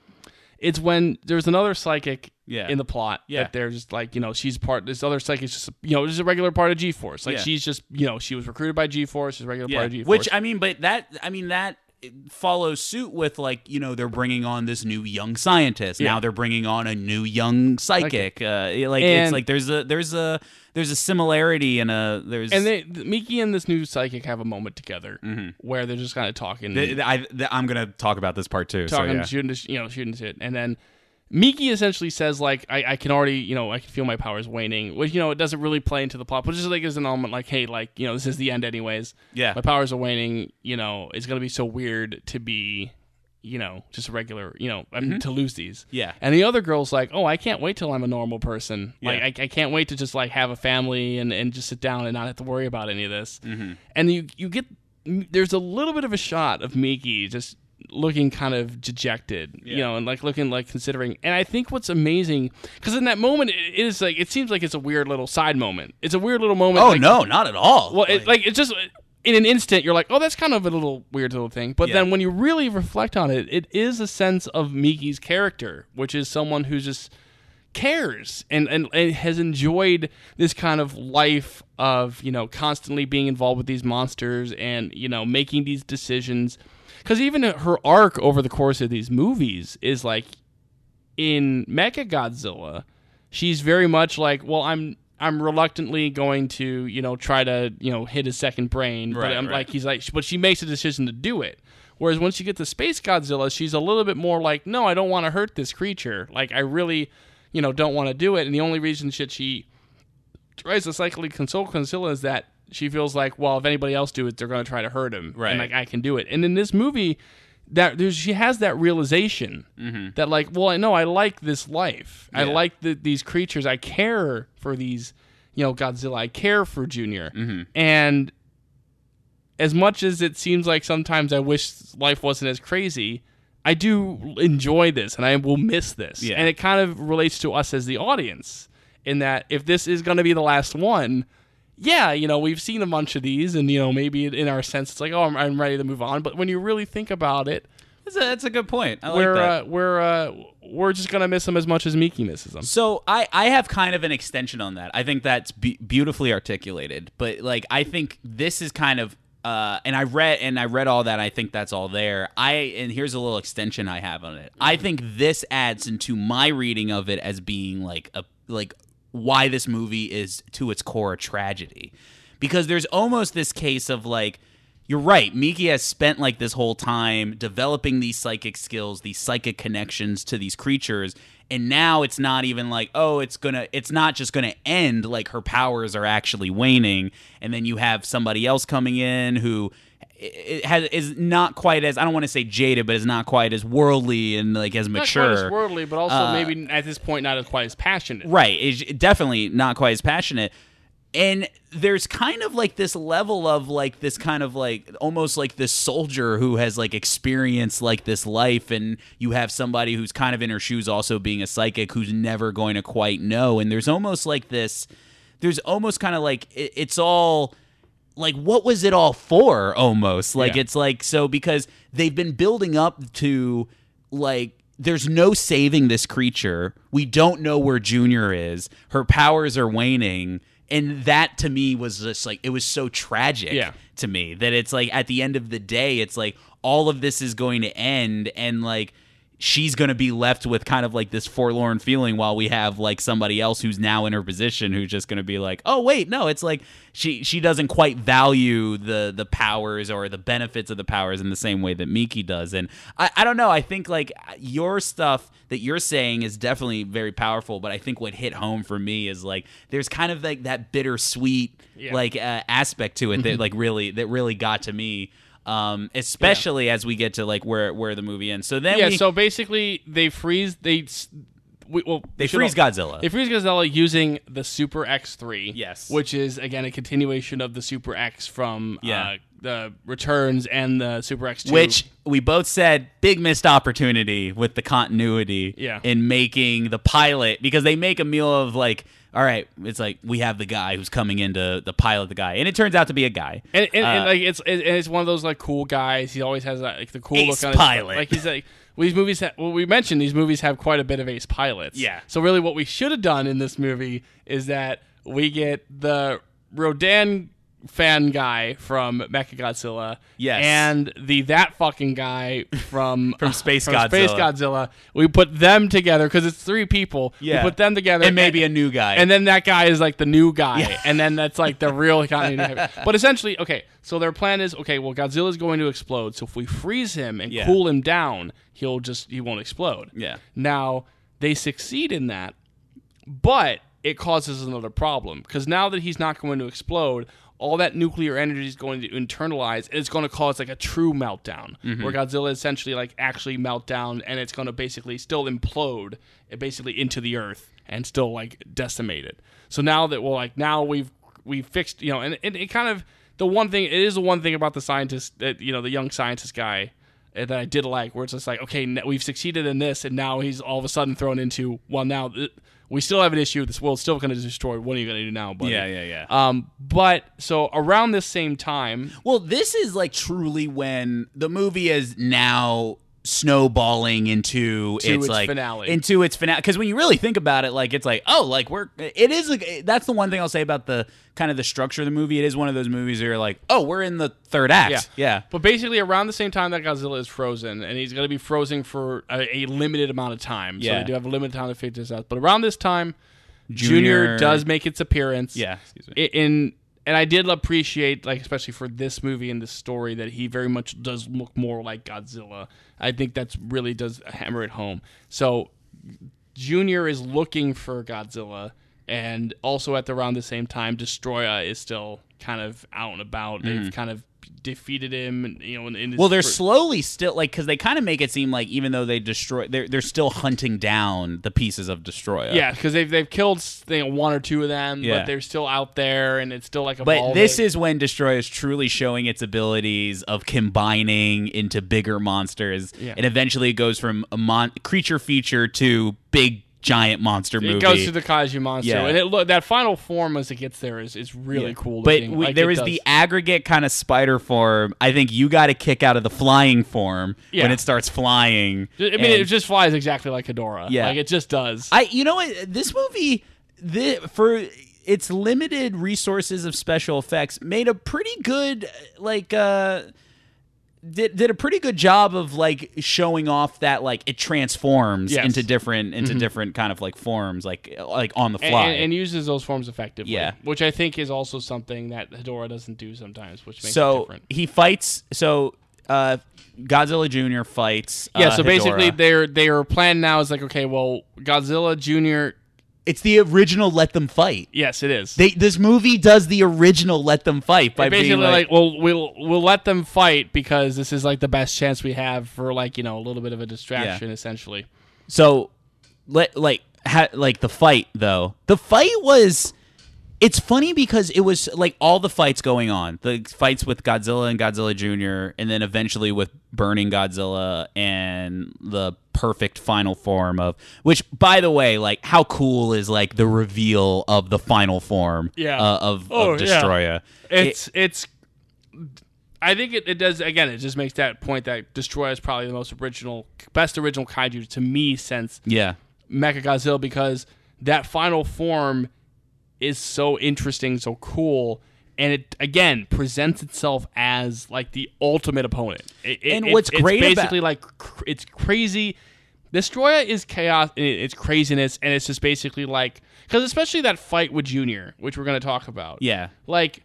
It's when there's another psychic Yeah. in the plot Yeah. that they're just like, you know, she's part this other psychic's just you know, just a regular part of G Force. Like Yeah. she's just you know, she was recruited by G Force, she's a regular Yeah. part of G Force. Which I mean, but that I mean that follows suit with like you know they're bringing on this new young scientist. Yeah. Now they're bringing on a new young psychic. Uh, like And- it's like there's a there's a there's a similarity and a there's and they Miki and this new psychic have a moment together where they're just kind of talking Th- th- I, I'm gonna talk about this part too. talking, so yeah. shooting, you know, shooting shit, and then Miki essentially says like, I, I can already, you know, I can feel my powers waning, which you know it doesn't really play into the plot, but just like as an element, like, hey, like you know, this is the end anyways. Yeah. my powers are waning. You know, it's gonna be so weird to be, you know, just a regular, you know, um, to lose these. Mm-hmm. Yeah. and the other girl's like, oh, I can't wait till I'm a normal person. Yeah. Like, I, I can't wait to just like have a family and and just sit down and not have to worry about any of this. Mm-hmm. And you you get there's a little bit of a shot of Miki just looking kind of dejected, you know, and like looking like considering. And I think what's amazing because in that moment it is like it seems like it's a weird little side moment. It's a weird little moment. Oh like- no, not at all. Well, it, like it's just in an instant you're like, oh, that's kind of a little weird little thing. But Yeah. then when you really reflect on it, it is a sense of Miki's character, which is someone who just cares and, and, and has enjoyed this kind of life of you know constantly being involved with these monsters and you know making these decisions because even her arc over the course of these movies is like in Mecha Godzilla, she's very much like, well, I'm I'm reluctantly going to, you know, try to, you know, hit his second brain, but I'm right. like he's like but she makes a decision to do it. Whereas once you get to Space Godzilla, she's a little bit more like, no, I don't want to hurt this creature. Like I really, you know, don't want to do it. And the only reason shit she tries to psychically console Godzilla is that she feels like, well, if anybody else do it, they're going to try to hurt him, Right. And like I can do it. And in this movie, that there's she has that realization that like, well, I know I like this life. I Mm-hmm. Like the, these creatures. I care for these, you know, Godzilla. I care for Junior, Mm-hmm. and as much as it seems like sometimes I wish life wasn't as crazy, I do enjoy this and I will miss this. Yeah. And it kind of relates to us as the audience in that if this is going to be the last one, yeah, you know, we've seen a bunch of these and, you know, maybe in our sense it's like, oh, I'm, I'm ready to move on. But when you really think about it, That's a, that's a good point. I we're, that. uh, we're, uh, we're just going to miss them as much as Miki misses them. So I, I have kind of an extension on that. I think that's be- beautifully articulated. But like I think this is kind of uh, and I read and I read all that. I think that's all there. I and here's a little extension I have on it. I think this adds into my reading of it as being like a like why this movie is to its core a tragedy, because there's almost this case of like you're right. Miki has spent like this whole time developing these psychic skills, these psychic connections to these creatures, and now it's not even like, oh, it's gonna, it's not just gonna end. Like her powers are actually waning, and then you have somebody else coming in who it has is not quite as I don't want to say jaded, but it's not quite as worldly and like as mature. Not quite as worldly, but also Uh, maybe at this point not as quite as passionate. Right. Is definitely not quite as passionate. And there's kind of like this level of like this kind of like almost like this soldier who has like experienced like this life and you have somebody who's kind of in her shoes also being a psychic who's never going to quite know and there's almost like this there's almost kind of like it, it's all like what was it all for almost? Like Yeah. it's like so because they've been building up to like there's no saving this creature. We don't know where junior is. Her powers are waning. And that to me was just like it was so tragic Yeah. to me that it's like at the end of the day it's like all of this is going to end. And like she's going to be left with kind of like this forlorn feeling while we have like somebody else who's now in her position who's just going to be like oh wait no it's like she she doesn't quite value the the powers or the benefits of the powers in the same way that Miki does and I, I don't know I think like your stuff that you're saying is definitely very powerful but I think what hit home for me is like there's kind of like that bittersweet Yeah. like uh, aspect to it that like really that really got to me um especially as we get to like where where the movie ends so then yeah, we, so basically they freeze they we, well They we freeze al- Godzilla. They freeze Godzilla using the Super X3. Yes. which is again a continuation of the Super X from Yeah. uh, the Returns and the Super X2. which we both said big missed opportunity with the continuity Yeah. in making the pilot because they make a meal of like all right it's like we have the guy who's coming in to the pilot the guy and it turns out to be a guy and, and, and Uh, like it's it, and it's one of those like cool guys. He always has that like the cool Ace look on his pilot. Like he's like well, these movies. Ha- well, we mentioned these movies have quite a bit of ace pilots. Yeah. So really, what we should have done in this movie is that we get the Rodan fan guy from Mechagodzilla. Yes. And the that fucking guy from From Space from Space Godzilla. Godzilla. We put them together because it's three people. Yeah. We put them together and maybe a new guy and then that guy is like the new guy, Yeah. and then that's like the real of. But essentially, okay. So their plan is okay. Well, Godzilla's going to explode. So if we freeze him and Yeah. cool him down, he'll just he won't explode. Yeah. Now they succeed in that, but it causes another problem because now that he's not going to explode. All that nuclear energy is going to internalize, and it's going to cause like a true meltdown, Mm-hmm. where Godzilla essentially like actually melt down, and it's going to basically still implode, uh, basically into the earth, and still like decimate it. So now that well, like now we've we've fixed, you know, and, and it kind of the one thing it is the one thing about the scientist that you know the young scientist guy uh, that I did like, where it's just like okay, we've succeeded in this, and now he's all of a sudden thrown into well now. Th- we still have an issue. This world's still going to destroy. What are you going to do now, buddy? Yeah, yeah, yeah. Um, but so around this same time, Well, this is like truly when the movie is now snowballing into To its like finale. into its finale because when you really think about it like it's like oh like we're it is like that's the one thing i'll say about the kind of the structure of the movie it is one of those movies where you're like oh we're in the third act yeah, But basically, around the same time that Godzilla is frozen, and he's going to be frozen for a, a limited amount of time. So Yeah. they do have a limited time to figure this out. But around this time, Junior- Junior, does make its appearance. Yeah, excuse me. In and I did appreciate, like especially for this movie and this story, that he very much does look more like Godzilla. I think that's really does hammer it home. So Junior is looking for Godzilla and also at the, around the same time, Destroya is still kind of out and about. They've mm. kind of defeated him, and, you know. In, in. Well, they're fir- slowly still like because they kind of make it seem like even though they destroy, they're they're still hunting down the pieces of Destroya. Yeah, because they've they've killed you know, one or two of them, Yeah. but they're still out there, and it's still like a. But this is when Destroyer is truly showing its abilities of combining into bigger monsters, Yeah. and eventually it goes from a mon- creature feature to big giant monster movie. It goes to the Kaiju monster, Yeah. and it look that final form as it gets there is, is really Yeah. cool. But we, Like, there was does. the aggregate kind of spider form. I think you got a kick out of the flying form Yeah. when it starts flying. I mean, And it just flies exactly like Hedorah. Yeah. like it just does. I, you know what? This movie, the, for its limited resources of special effects, made a pretty good, like, uh, did, did a pretty good job of like showing off that like it transforms Yes. Mm-hmm. into different into different kind of like forms like like on the fly and, and uses those forms effectively. Yeah. which I think is also something that Hedorah doesn't do sometimes, which makes it so different. he fights so uh Godzilla Jr. fights Yeah, uh, so basically their their plan now is like, okay, well, Godzilla Junior. It's the original let them fight Yes, it is. they this movie does the original let them fight by They're basically being like, well, we'll we'll let them fight because this is like the best chance we have for like you know a little bit of a distraction, essentially. So, let like ha, like the fight though. The fight was. It's funny because it was like all the fights going on. The fights with Godzilla and Godzilla Jr., and then eventually with Burning Godzilla and the perfect final form of which by the way, like how cool is like the reveal of the final form Yeah. uh, of, Oh, of yeah. Destroya. It's it's. I think it, it does again. It just makes that point that Destroyer is probably the most original, best original kaiju to me since yeah. mecha godzilla because that final form is so interesting, so cool, and it again presents itself as like the ultimate opponent. It- it- And it's- what's it's great about- basically like cr- it's crazy. Destroyer is chaos, it- it's craziness, and it's just basically like because especially that fight with Junior, which we're gonna talk about. Yeah. like.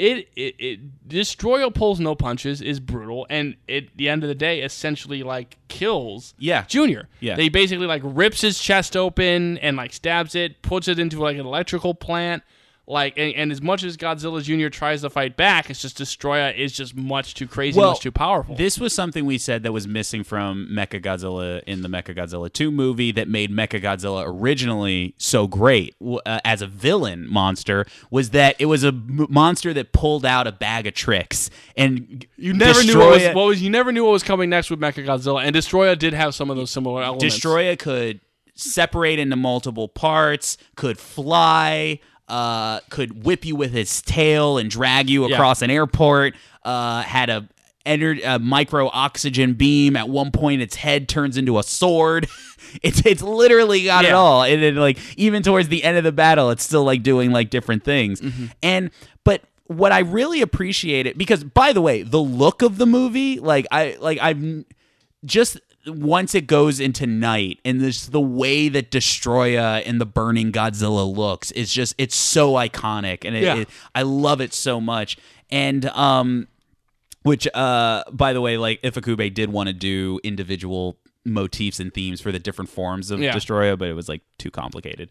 It, it, it Destroyer pulls no punches is brutal and at the end of the day essentially like kills Yeah. Junior. Yeah. They basically like rips his chest open and like stabs it, puts it into like an electrical plant. Like and, and as much as Godzilla Jr. tries to fight back, it's just Destroyer is just much too crazy, much too powerful. This was something we said that was missing from Mecha Godzilla in the Mecha Godzilla 2 movie that made Mecha Godzilla originally so great uh, as a villain monster was that it was a m- monster that pulled out a bag of tricks and you never knew what was, what was you never knew what was coming next with Mecha Godzilla and Destroyer did have some of those similar elements. Destroya could separate into multiple parts, could fly, uh, could whip you with his tail and drag you Yeah. across an airport. Uh, had a, ener- a micro oxygen beam. At one point, its head turns into a sword. it's it's literally got it all. And then like even towards the end of the battle, it's still like doing like different things. Mm-hmm. And but what I really appreciate it because by the way, the look of the movie, like I like I've just once it goes into night and this the way that Destroya and the burning Godzilla looks is just it's so iconic and it, Yeah. it- I love it so much and um which uh by the way like Ifukube did want to do individual motifs and themes for the different forms of Yeah. Destroya but it was like too complicated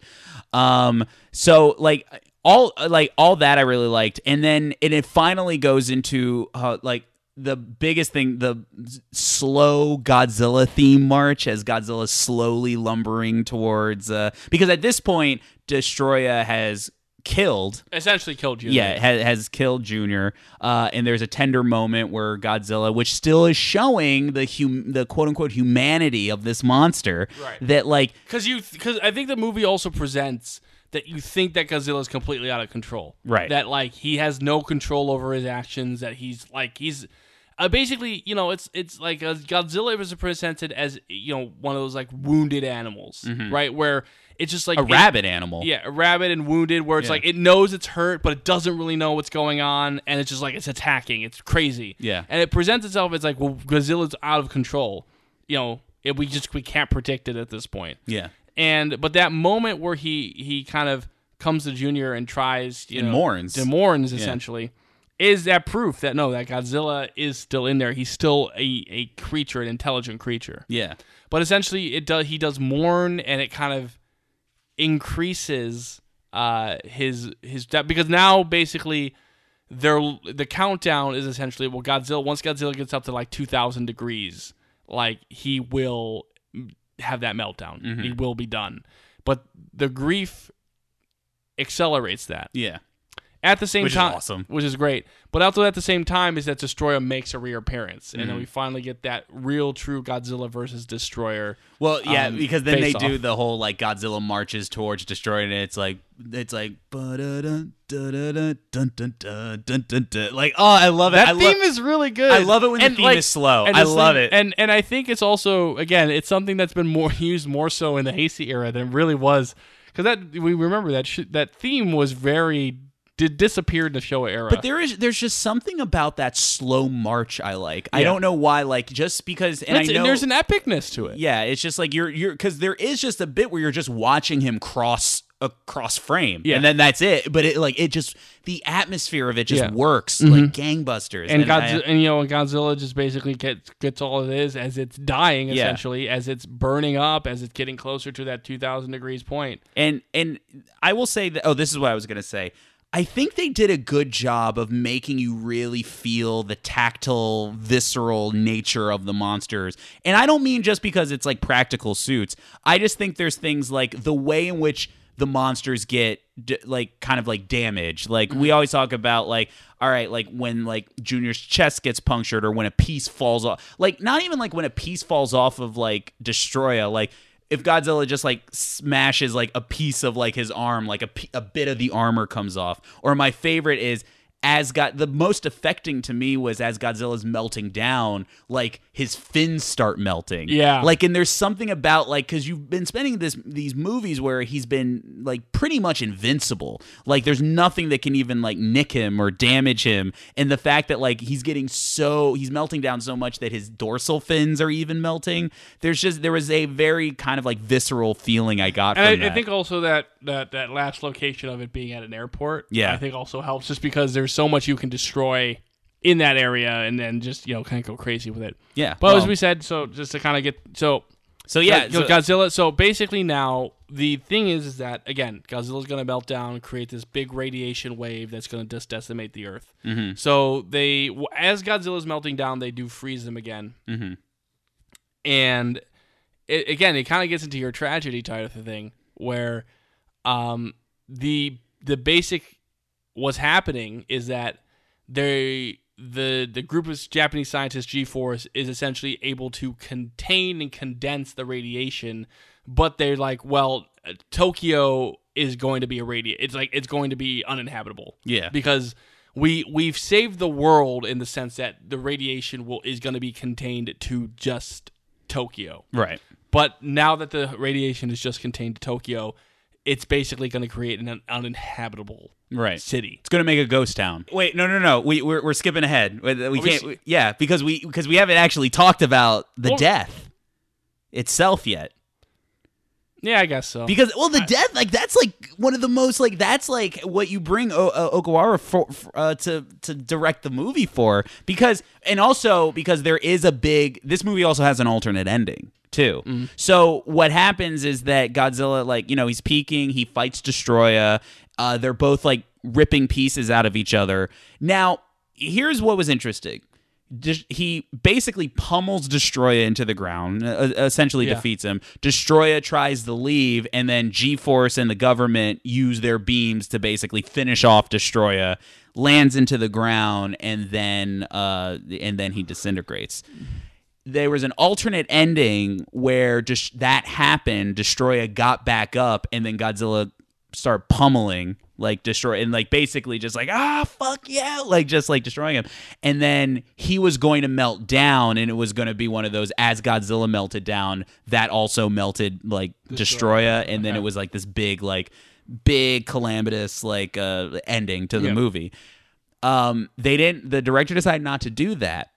um so like all like all that I really liked and then and it finally goes into uh, like the biggest thing the slow Godzilla theme march as Godzilla's slowly lumbering towards uh because at this point Destroya has killed essentially killed you. yeah, has, has killed Junior. Uh, and there's a tender moment where Godzilla, which still is showing the hum- the quote unquote humanity of this monster, Right. that like because you because I think the movie also presents that you think that Godzilla is completely out of control. Right. That like he has no control over his actions. That he's like he's. Uh, basically, you know, it's it's like uh, Godzilla was presented as you know one of those like wounded animals, right? Where it's just like Mm-hmm. a it- rabbit animal. Yeah, a rabbit and wounded, where it's Yeah. like it knows it's hurt, but it doesn't really know what's going on, and it's just like it's attacking. It's crazy. Yeah. and it presents itself as like, well, Godzilla's out of control. You know, it, we just we can't predict it at this point. yeah. And but that moment where he he kind of comes to Junior and tries, you And know, mourns. and mourns essentially, is that proof that no, that Godzilla is still in there. He's still a, a creature, an intelligent creature. Yeah. But essentially, it does he does mourn, and it kind of increases uh, his his death because now basically they're the countdown is essentially well Godzilla once Godzilla gets up to like two thousand degrees, like he will have that meltdown. Mm-hmm. He will be done. But the grief accelerates that. Yeah. At the same Which is time, awesome. which is great. But also at the same time is that Destroyer makes a reappearance, and then Mm-hmm. we finally get that real, true Godzilla versus Destroyer. Well, yeah, um, because then they face do the whole like Godzilla marches towards Destroyer, and It's like it's like like oh, I love it. That I theme love, is really good. I love it when the theme is slow. I love thing- it. and and I think it's also again, it's something that's been more used more so in the Heisei era than it really was because that we remember that sh- that theme was very did disappeared in the Showa era. But there is there's just something about that slow march I like. I don't know why. Like just because, and I know there's an epicness to it. Yeah, it's just like you're you're because there is just a bit where you're just watching him cross across frame, Yeah. and then that's it. But it like it just the atmosphere of it just Yeah. works mm-hmm. like gangbusters. and I- Godzilla, and you know, Godzilla just basically gets gets all it is as it's dying, Yeah. essentially, as it's burning up, as it's getting closer to that 2,000 degrees point. and and I will say that. Oh, this is what I was gonna say. I think they did a good job of making you really feel the tactile, visceral nature of the monsters. And I don't mean just because it's like practical suits. I just think there's things like the way in which the monsters get d- like kind of like damage. Like we mm-hmm. always talk about like all right, like when like Junior's chest gets punctured or when a piece falls off. Like not even like when a piece falls off of like Destroya, like if Godzilla just like smashes like a piece of like his arm, like a, a bit of the armor comes off. Or my favorite is as God, the most affecting to me was as Godzilla's melting down, like his fins start melting. Yeah. Like, and there's something about like, cause you've been spending this, these movies where he's been like pretty much invincible. Like there's nothing that can even like nick him or damage him. And the fact that like he's getting so, he's melting down so much that his dorsal fins are even melting. There's just, there was a very kind of like visceral feeling I got And from I, I think also that, that that last location of it being at an airport, Yeah. I think also helps just because there's so much you can destroy in that area and then just, you know, kind of go crazy with it. Yeah, But as we said, so just to kind of get, so so yeah, So, Godzilla. So basically, now the thing is, is that again, Godzilla's going to melt down, and create this big radiation wave that's going to just decimate the Earth. Mm-hmm. So they, as Godzilla's melting down, they do freeze them again. Mm-hmm. And it, again, it kind of gets into your tragedy type of thing, where um, the the basic what's happening is that they the the group of Japanese scientists G Force is essentially able to contain and condense the radiation, but they're like, well, Tokyo is going to be a radi It's like it's going to be uninhabitable. Yeah. because we we've saved the world in the sense that the radiation will is going to be contained to just Tokyo. right. But now that the radiation is just contained to Tokyo, it's basically going to create an uninhabitable Right. city. It's gonna make a ghost town. Wait, no, no, no. We we're, we're skipping ahead. We, we we can't. we- yeah, because we because we haven't actually talked about the Well- death itself yet. Yeah, I guess so. Because well, the death like that's like one of the most like that's like what you bring o- uh, Okawara for, for, uh, to to direct the movie for. Because and also because there is a big. This movie also has an alternate ending too. So what happens is that Godzilla like you know he's peaking. He fights Destroya. Uh, they're both like ripping pieces out of each other. Now here's what was interesting. He basically pummels Destroya into the ground, uh, essentially Yeah. defeats him. Destroya tries to leave, and then G Force and the government use their beams to basically finish off Destroya. Lands into the ground, and then uh, and then he disintegrates. There was an alternate ending where just that happened. Destroya got back up, and then Godzilla started pummeling like destroy and like basically just like ah fuck yeah like just like destroying him and then he was going to melt down and it was going to be one of those as godzilla melted down that also melted like destroya and then it was like this big like big calamitous like uh ending to the Yeah. movie um they didn't the director decided not to do that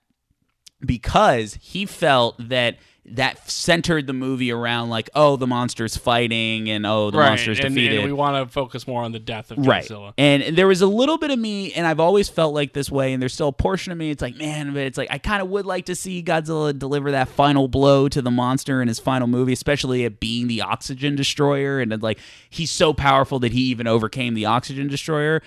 because he felt that that centered the movie around like oh the monster's fighting and oh the monster's and, defeated. and we want to focus more on the death of right. Godzilla. and there was a little bit of me and i've always felt like this way and there's still a portion of me it's like man but it's like i kind of would like to see godzilla deliver that final blow to the monster in his final movie especially it being the oxygen destroyer and like he's so powerful that he even overcame the oxygen destroyer.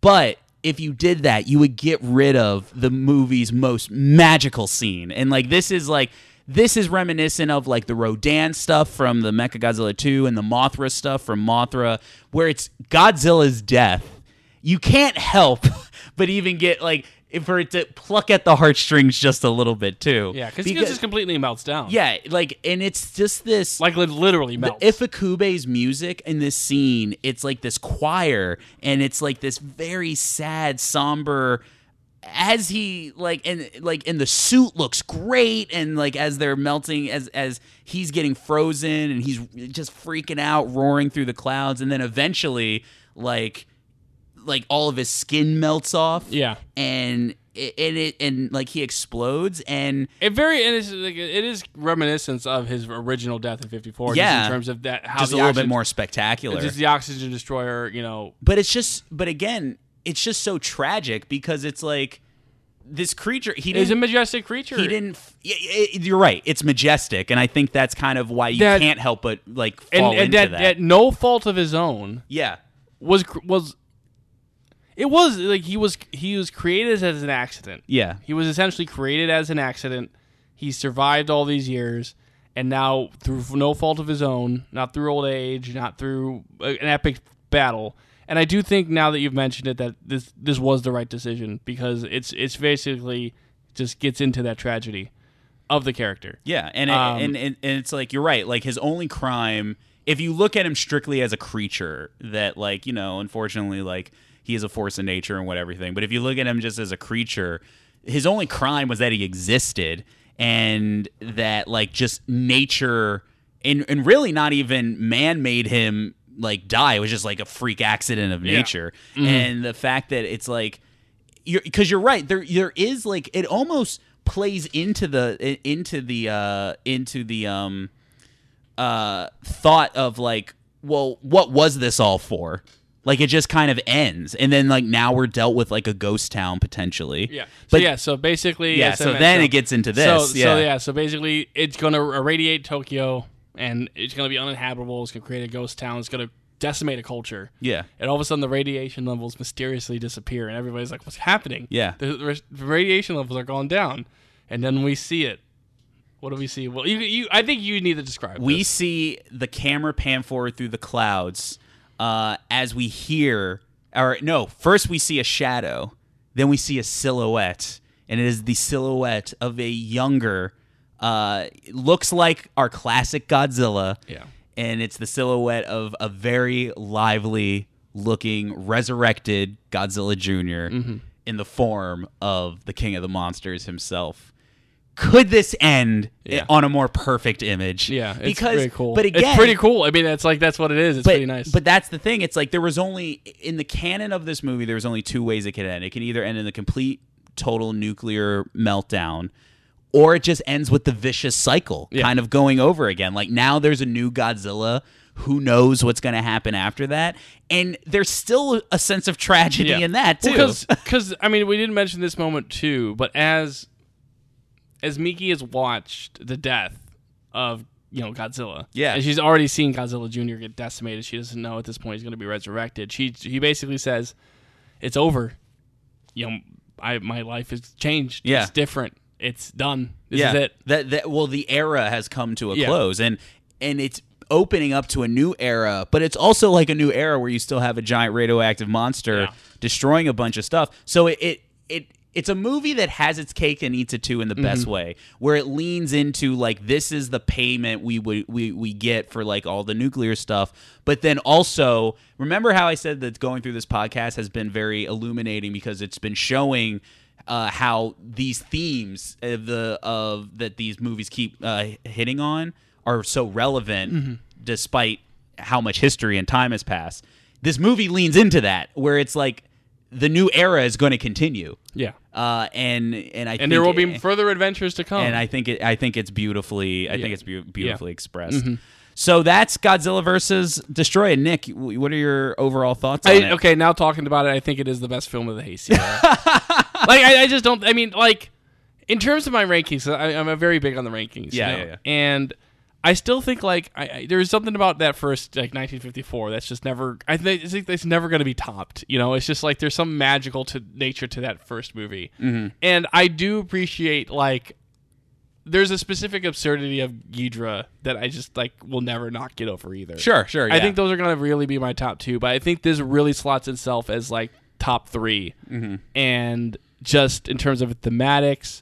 But if you did that you would get rid of the movie's most magical scene and like this is like this is reminiscent of like the Rodan stuff from the Mechagodzilla 2 and the Mothra stuff from Mothra, where it's Godzilla's death. You can't help but even get like for it to pluck at the heartstrings just a little bit too. Yeah, because he just completely melts down. yeah, like and it's just this like li- literally the melts. Ifukube's music in this scene, it's like this choir, and it's like this very sad, somber. As he like and like and the suit looks great, and like as they're melting, as as he's getting frozen, and he's just freaking out, roaring through the clouds, and then eventually, like, like all of his skin melts off, Yeah. and it, and it and like he explodes, and It very and it's like it is reminiscent of his original death in '54. Yeah. just in terms of that how just a little oxygen, bit more spectacular. Just the oxygen destroyer, you know. but it's just but again it's just so tragic because it's like this creature he He's a majestic creature. he didn't f- y- y- you're right it's majestic and i think that's kind of why you That- can't help but like and, fall and into that, that, at no fault of his own yeah was was it was like he was he was created as an accident. yeah He was essentially created as an accident. He survived all these years, and now through no fault of his own, not through old age, not through uh, an epic battle. And I do think now that you've mentioned it that this this was the right decision because it's it's basically just gets into that tragedy of the character. yeah and, it, Um, and, and and it's like you're right like his only crime if you look at him strictly as a creature that like you know unfortunately like he is a force of nature and what everything but if you look at him just as a creature his only crime was that he existed and that like just nature and and really not even man made him like die. It was just like a freak accident of nature. And the fact that it's like you're because you're right there there is like it almost plays into the into the uh into the um uh thought of like well what was this all for like it just kind of ends and then like now we're dealt with like a ghost town potentially Yeah. So but yeah. So basically, Yeah, so then it gets into So, this, so yeah. yeah. So basically, it's going to irradiate Tokyo, and it's going to be uninhabitable. It's going to create a ghost town. It's going to decimate a culture. Yeah. And all of a sudden, the radiation levels mysteriously disappear, and everybody's like, "What's happening?" Yeah. The, the, radiation levels are going down, and then we see it. What do we see? Well, you, you I think you need to describe. It. We this. see the camera pan forward through the clouds uh, as we hear or no first we see a shadow then we see a silhouette and it is the silhouette of a younger uh, looks like our classic godzilla Yeah. and it's the silhouette of a very lively looking resurrected godzilla junior Mm-hmm. in the form of the king of the monsters himself could this end Yeah. on a more perfect image Yeah, it's because pretty cool. but again it's pretty cool. I mean, it's like that's what it is. It's but, pretty nice. But that's the thing. It's like there was only in the canon of this movie, there was only two ways it could end. It can either end in the complete total nuclear meltdown, or it just ends with the vicious cycle Yeah. kind of going over again. Like now there's a new Godzilla. Who knows what's going to happen after that? And there's still a sense of tragedy in that too. Because I mean, we didn't mention this moment too, but as as Miki has watched the death of you know Godzilla, Yeah. and she's already seen Godzilla Junior get decimated. She doesn't know at this point he's going to be resurrected. She he basically says, "It's over. You know, I my life has changed. Yeah. it's different. It's done. This yeah, is it." That that well, the era has come to a Yeah. close, and and it's opening up to a new era. But it's also like a new era where you still have a giant radioactive monster Yeah. destroying a bunch of stuff. So it it. it it's a movie that has its cake and eats it too in the best Mm-hmm. way, where it leans into like this is the payment we would we, we get for like all the nuclear stuff, but then also remember how I said that going through this podcast has been very illuminating because it's been showing uh, how these themes of the of that these movies keep uh, hitting on are so relevant Mm-hmm. despite how much history and time has passed. This movie leans into that where it's like the new era is going to continue. Yeah. Uh, and and I and think there will be it- further adventures to come. and I think it I think it's beautifully I Yeah. think it's beau- beautifully Yeah. expressed. Mm-hmm. So that's Godzilla versus Destroy. Nick, what are your overall thoughts on I, it? okay, now talking about it, I think it is the best film of the Heisei era. like, I, I just don't. I mean, like, in terms of my rankings, I, I'm a very big on the rankings. Yeah, yeah, yeah. And I still think like I, I, there's something about that first like 1954 that's just never. I think, I think it's never going to be topped. You know, it's just like there's some magical to nature to that first movie, Mm-hmm. and I do appreciate like. There's a specific absurdity of Ghidorah that I just like will never not get over either. Sure, sure. I think those are going to really be my top two, but I think this really slots itself as like top 3 Mm-hmm. and just in terms of thematics,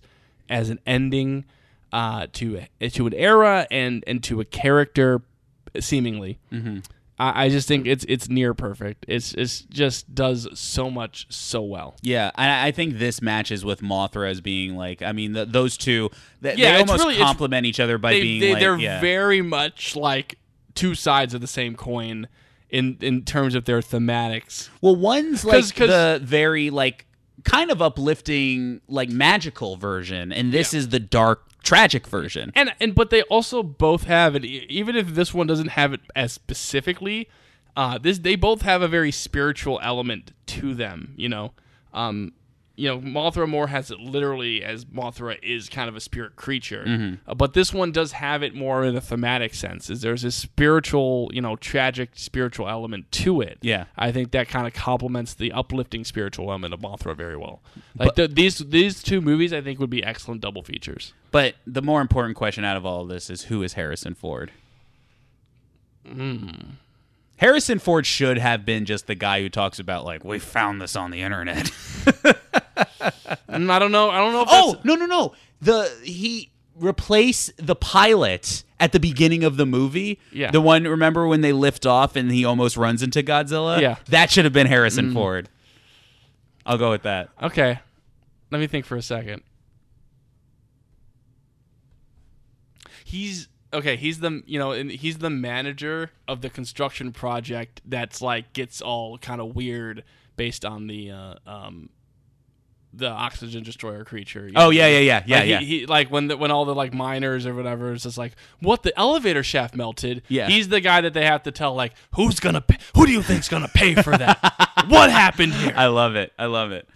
as an ending uh, to to an era and and to a character, seemingly. Mm-hmm. I, I just think it's it's near perfect. It's it's just does so much so well. Yeah, I, I think this matches with Mothra as being like. I mean, the, those two, they, Yeah, they almost really- complement each other by They, being they, like, they're yeah. very much like two sides of the same coin in in terms of their thematics. Well, one's like 'Cause- 'cause- the very like kind of uplifting, like magical version, and this is the dark, tragic version. and and but they also both have it even if this one doesn't have it as specifically uh this they both have a very spiritual element to them you know um you know mothra more has it literally as mothra is kind of a spirit creature Mm-hmm. uh, but this one does have it more in a thematic sense is there's a spiritual you know tragic spiritual element to it Yeah. i think that kind of complements the uplifting spiritual element of mothra very well like the, these these two movies i think would be excellent double features But the more important question out of all of this is who is Harrison Ford? Hmm. Harrison Ford should have been just the guy who talks about like we found this on the internet. And I don't know. I don't know. If oh no no no! The he replace the pilot at the beginning of the movie. Yeah. the one remember when they lift off and he almost runs into Godzilla. Yeah. Mm. that should have been Harrison Ford. I'll go with that. okay. Let me think for a second. He's okay. He's the you know and he's the manager of the construction project that's like gets all kind of weird based on the uh, um the oxygen destroyer creature. Oh know? yeah yeah yeah yeah like, he- yeah. He, like when the, when all the like miners or whatever is just like what the elevator shaft melted. Yeah. he's the guy that they have to tell like who's gonna pay, who do you think's gonna pay for that? what happened here? I love it. I love it.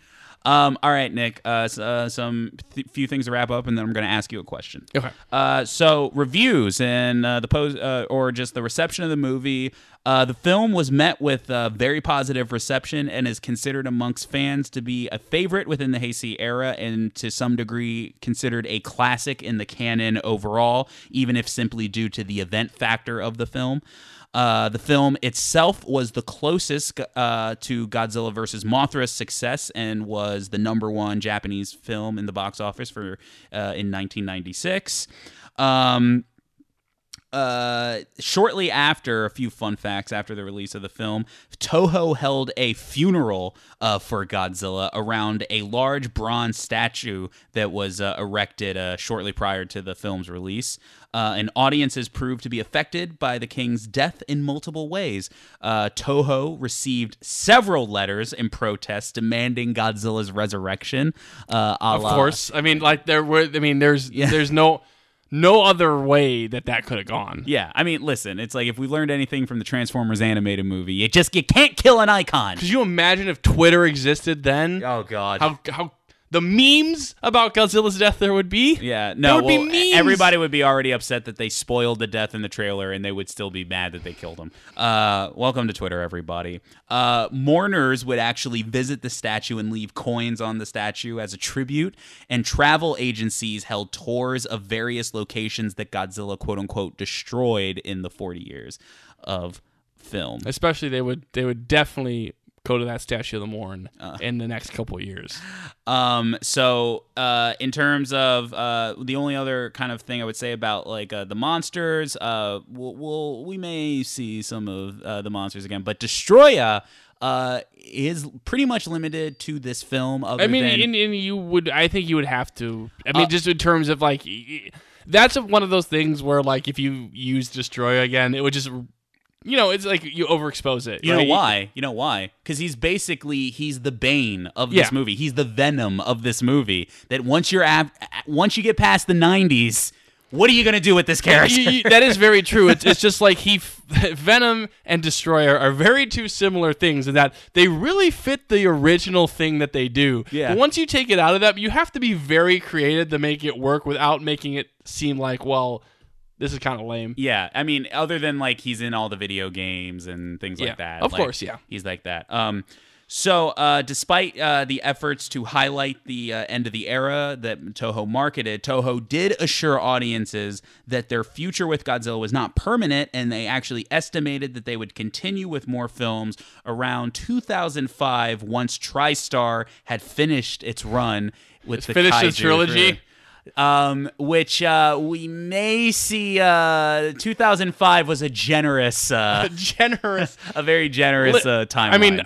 Um, all right, Nick. Uh, uh, some th- few things to wrap up, and then I'm going to ask you a question. Okay. Uh, so reviews and uh, the pose, uh, or just the reception of the movie. Uh, the film was met with very positive reception and is considered amongst fans to be a favorite within the Heisei era, and to some degree considered a classic in the canon overall, even if simply due to the event factor of the film. Uh, the film itself was the closest uh, to Godzilla vs. Mothra's success and was the number one Japanese film in the box office for uh, in 1996. Um, uh, shortly after, a few fun facts after the release of the film, Toho held a funeral uh, for Godzilla around a large bronze statue that was uh, erected uh, shortly prior to the film's release. Uh, and audiences proved to be affected by the king's death in multiple ways. Uh, Toho received several letters in protest demanding Godzilla's resurrection. Uh, Of course. I mean, like there were. I mean, there's there's no no other way that that could have gone. Yeah, I mean, listen, it's like if we learned anything from the Transformers animated movie, you just you can't kill an icon. Could you imagine if Twitter existed then? Oh God. How how the memes about Godzilla's death there would be? yeah, There no. would be well, memes. everybody would be already upset that they spoiled the death in the trailer, and they would still be mad that they killed him. Uh, welcome to Twitter, everybody. Uh, mourners would actually visit the statue and leave coins on the statue as a tribute, and travel agencies held tours of various locations that Godzilla "quote unquote" destroyed in the 40 years of film. Especially they would they would definitely go to that statue of the Morn Uh. in the next couple of years. Um, so uh, in terms of uh, the only other kind of thing I would say about like uh, the monsters, uh, we'll, we'll we may see some of uh, the monsters again, but Destroya uh, is pretty much limited to this film. I mean, than, and, and you would I think you would have to. I mean, Uh, just in terms of like. That's one of those things where, like, if you use Destroya again, it would just you know, it's like you overexpose it. You know why? You know why? Because he's basically he's the bane of this Yeah. movie. He's the venom of this movie. That once you're ab- once you get past the '90s, what are you gonna do with this character? You- you- that is very true. It's, it's just like he, Venom and Destroyer are very two similar things in that they really fit the original thing that they do. Yeah. But once you take it out of that, you have to be very creative to make it work without making it seem like, well, this is kind of lame. Yeah, I mean, other than like he's in all the video games and things Yeah, like that. of like, course, yeah. he's like that. Um, so uh, despite uh, the efforts to highlight the uh, end of the era that Toho marketed, Toho did assure audiences that their future with Godzilla was not permanent, and they actually estimated that they would continue with more films around 2005 once TriStar had finished its run with the finished its kaiju. trilogy? Um, which uh, we may see. Uh, 2005 was a generous, uh, Generous. a very generous uh, timeline. I mean,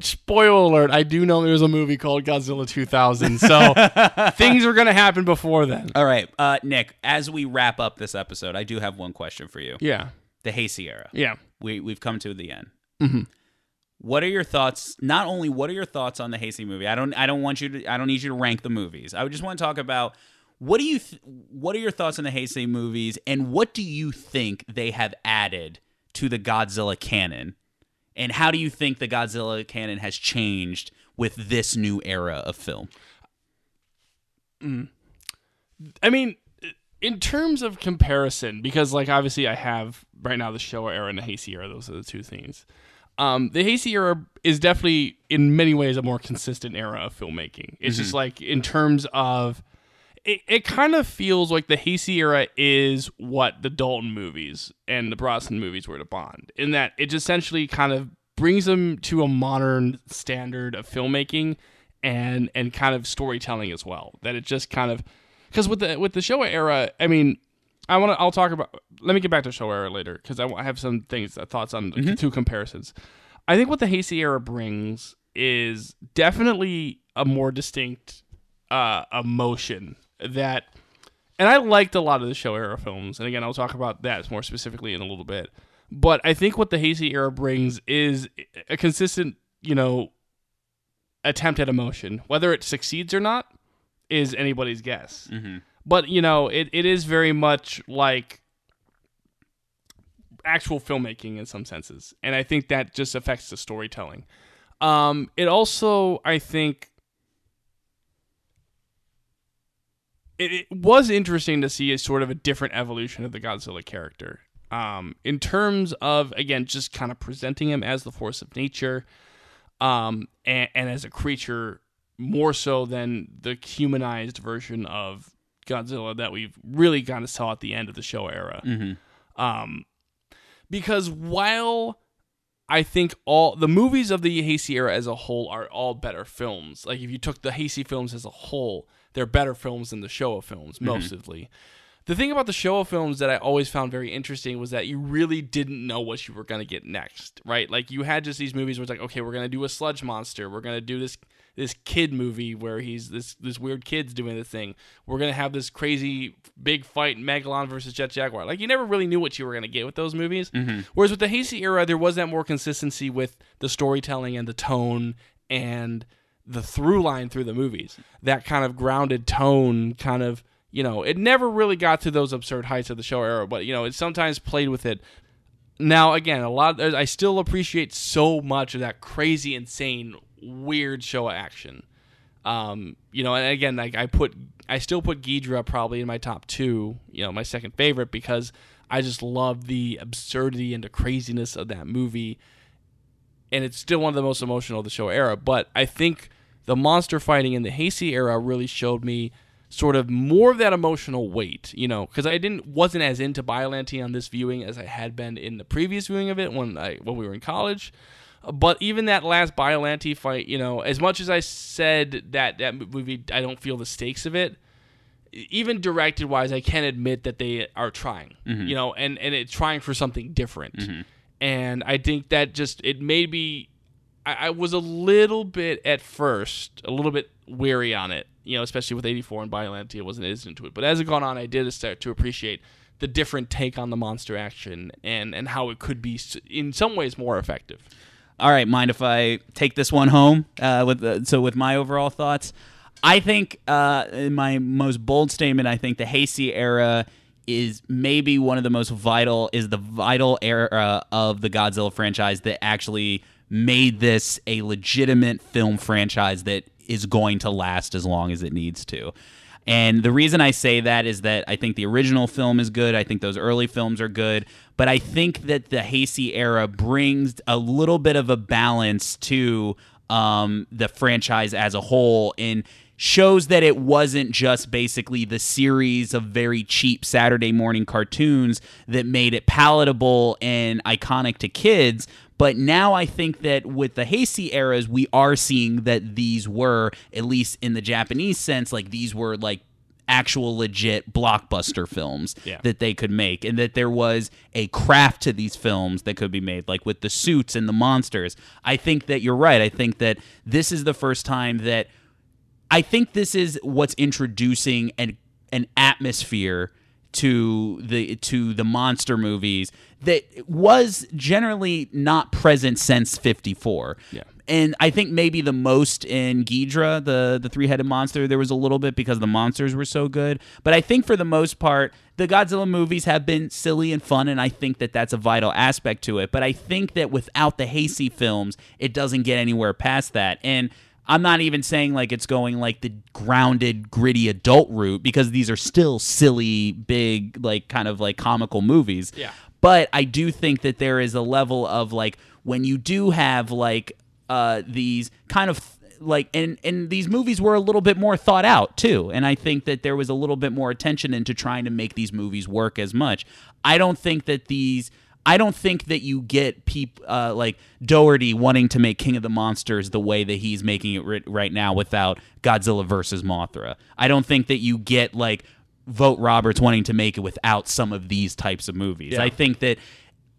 spoiler alert, I do know there's a movie called Godzilla 2000, so things are going to happen before then. all right, uh, Nick. As we wrap up this episode, I do have one question for you. Yeah. The Heisei era. Yeah. We we've come to the end. Mm-hmm. What are your thoughts? Not only what are your thoughts on the Heisei movie? I don't. I don't want you to. I don't need you to rank the movies. I just want to talk about. What do you? Th- what are your thoughts on the Heisei movies, and what do you think they have added to the Godzilla canon? And how do you think the Godzilla canon has changed with this new era of film? I mean, in terms of comparison, because like obviously I have right now the Showa era and the Heisei era; those are the two things. Um, the Heisei era is definitely, in many ways, a more consistent era of filmmaking. It's just like in terms of, it, it kind of feels like the Heisei era is what the Dalton movies and the Brosnan movies were to Bond, in that it essentially kind of brings them to a modern standard of filmmaking and and kind of storytelling as well. That it just kind of because with the with the Showa era, I mean, I want to. I'll talk about. Let me get back to Showa era later because I, I have some things, uh, thoughts on the two comparisons. I think what the Heisei era brings is definitely a more distinct uh, emotion that, and I liked a lot of the Showa era films. And again, I'll talk about that more specifically in a little bit. But I think what the Heisei era brings is a consistent, you know, attempt at emotion. Whether it succeeds or not is anybody's guess. But you know, it, it is very much like actual filmmaking in some senses, and I think that just affects the storytelling. Um, it also, I think, it, it was interesting to see a sort of a different evolution of the Godzilla character. Um, in terms of again, just kind of presenting him as the force of nature, um, and, and as a creature more so than the humanized version of Godzilla that we've really kind of saw at the end of the Showa era. Um, because while I think all the movies of the Heisei era as a whole are all better films. Like if you took the Heisei films as a whole, they're better films than the Showa films, mm-hmm. mostly. The thing about the Showa films that I always found very interesting was that you really didn't know what you were going to get next, right? Like you had just these movies where it's like, okay, we're going to do a sludge monster, we're going to do this this kid movie where he's this this weird kid's doing the thing. We're gonna have this crazy big fight Megalon versus Jet Jaguar. Like you never really knew what you were gonna get with those movies. Mm-hmm. Whereas with the Heisei era, there was that more consistency with the storytelling and the tone and the through line through the movies. That kind of grounded tone, kind of you know, it never really got to those absurd heights of the Showa era, but you know, it sometimes played with it. Now, again, a lot. I still appreciate so much of that crazy, insane, weird Showa action. Um, you know, and again, like I put, I still put Ghidorah probably in my top two. You know, my second favorite because I just love the absurdity and the craziness of that movie, and it's still one of the most emotional of the Showa era. But I think the monster fighting in the Heisei era really showed me sort of more of that emotional weight, you know, because I didn't wasn't as into Biolante on this viewing as I had been in the previous viewing of it when I when we were in college. But even that last Biolante fight, you know, as much as I said that that movie, I don't feel the stakes of it. Even directed wise, I can admit that they are trying, mm-hmm. you know, and and it's trying for something different. Mm-hmm. And I think that just it made me I, I was a little bit at first, a little bit weary on it, you know, especially with 84 and Biolante. I wasn't as into it. But as it gone on, I did start to appreciate the different take on the monster action and and how it could be in some ways more effective. All right, mind if I take this one home? Uh, with the, so with my overall thoughts, I think uh, in my most bold statement, I think the Heisei era is maybe one of the most vital is the vital era of the Godzilla franchise that actually made this a legitimate film franchise that is going to last as long as it needs to. And the reason I say that is that I think the original film is good. I think those early films are good. But I think that the Heisei era brings a little bit of a balance to um, the franchise as a whole and shows that it wasn't just basically the series of very cheap Saturday morning cartoons that made it palatable and iconic to kids. But now I think that with the Heisei eras, we are seeing that these were, at least in the Japanese sense, like these were like actual legit blockbuster films Yeah. that they could make and that there was a craft to these films that could be made like with the suits and the monsters i think that you're right i think that this is the first time that i think this is what's introducing an an atmosphere to the to the monster movies that was generally not present since 54 Yeah. and I think maybe the most in Ghidorah, the the three headed monster, there was a little bit because the monsters were so good. But I think for the most part, the Godzilla movies have been silly and fun, and I think that that's a vital aspect to it. But I think that without the Heisei films, it doesn't get anywhere past that. And I'm not even saying like it's going like the grounded, gritty adult route because these are still silly, big, like kind of like comical movies. Yeah. But I do think that there is a level of like when you do have like uh these kind of like and and these movies were a little bit more thought out too and i think that there was a little bit more attention into trying to make these movies work as much i don't think that these I don't think that you get peop uh, like Dougherty wanting to make King of the Monsters the way that he's making it ri- right now without Godzilla versus Mothra. I don't think that you get like Vogt-Roberts wanting to make it without some of these types of movies. Yeah. I think that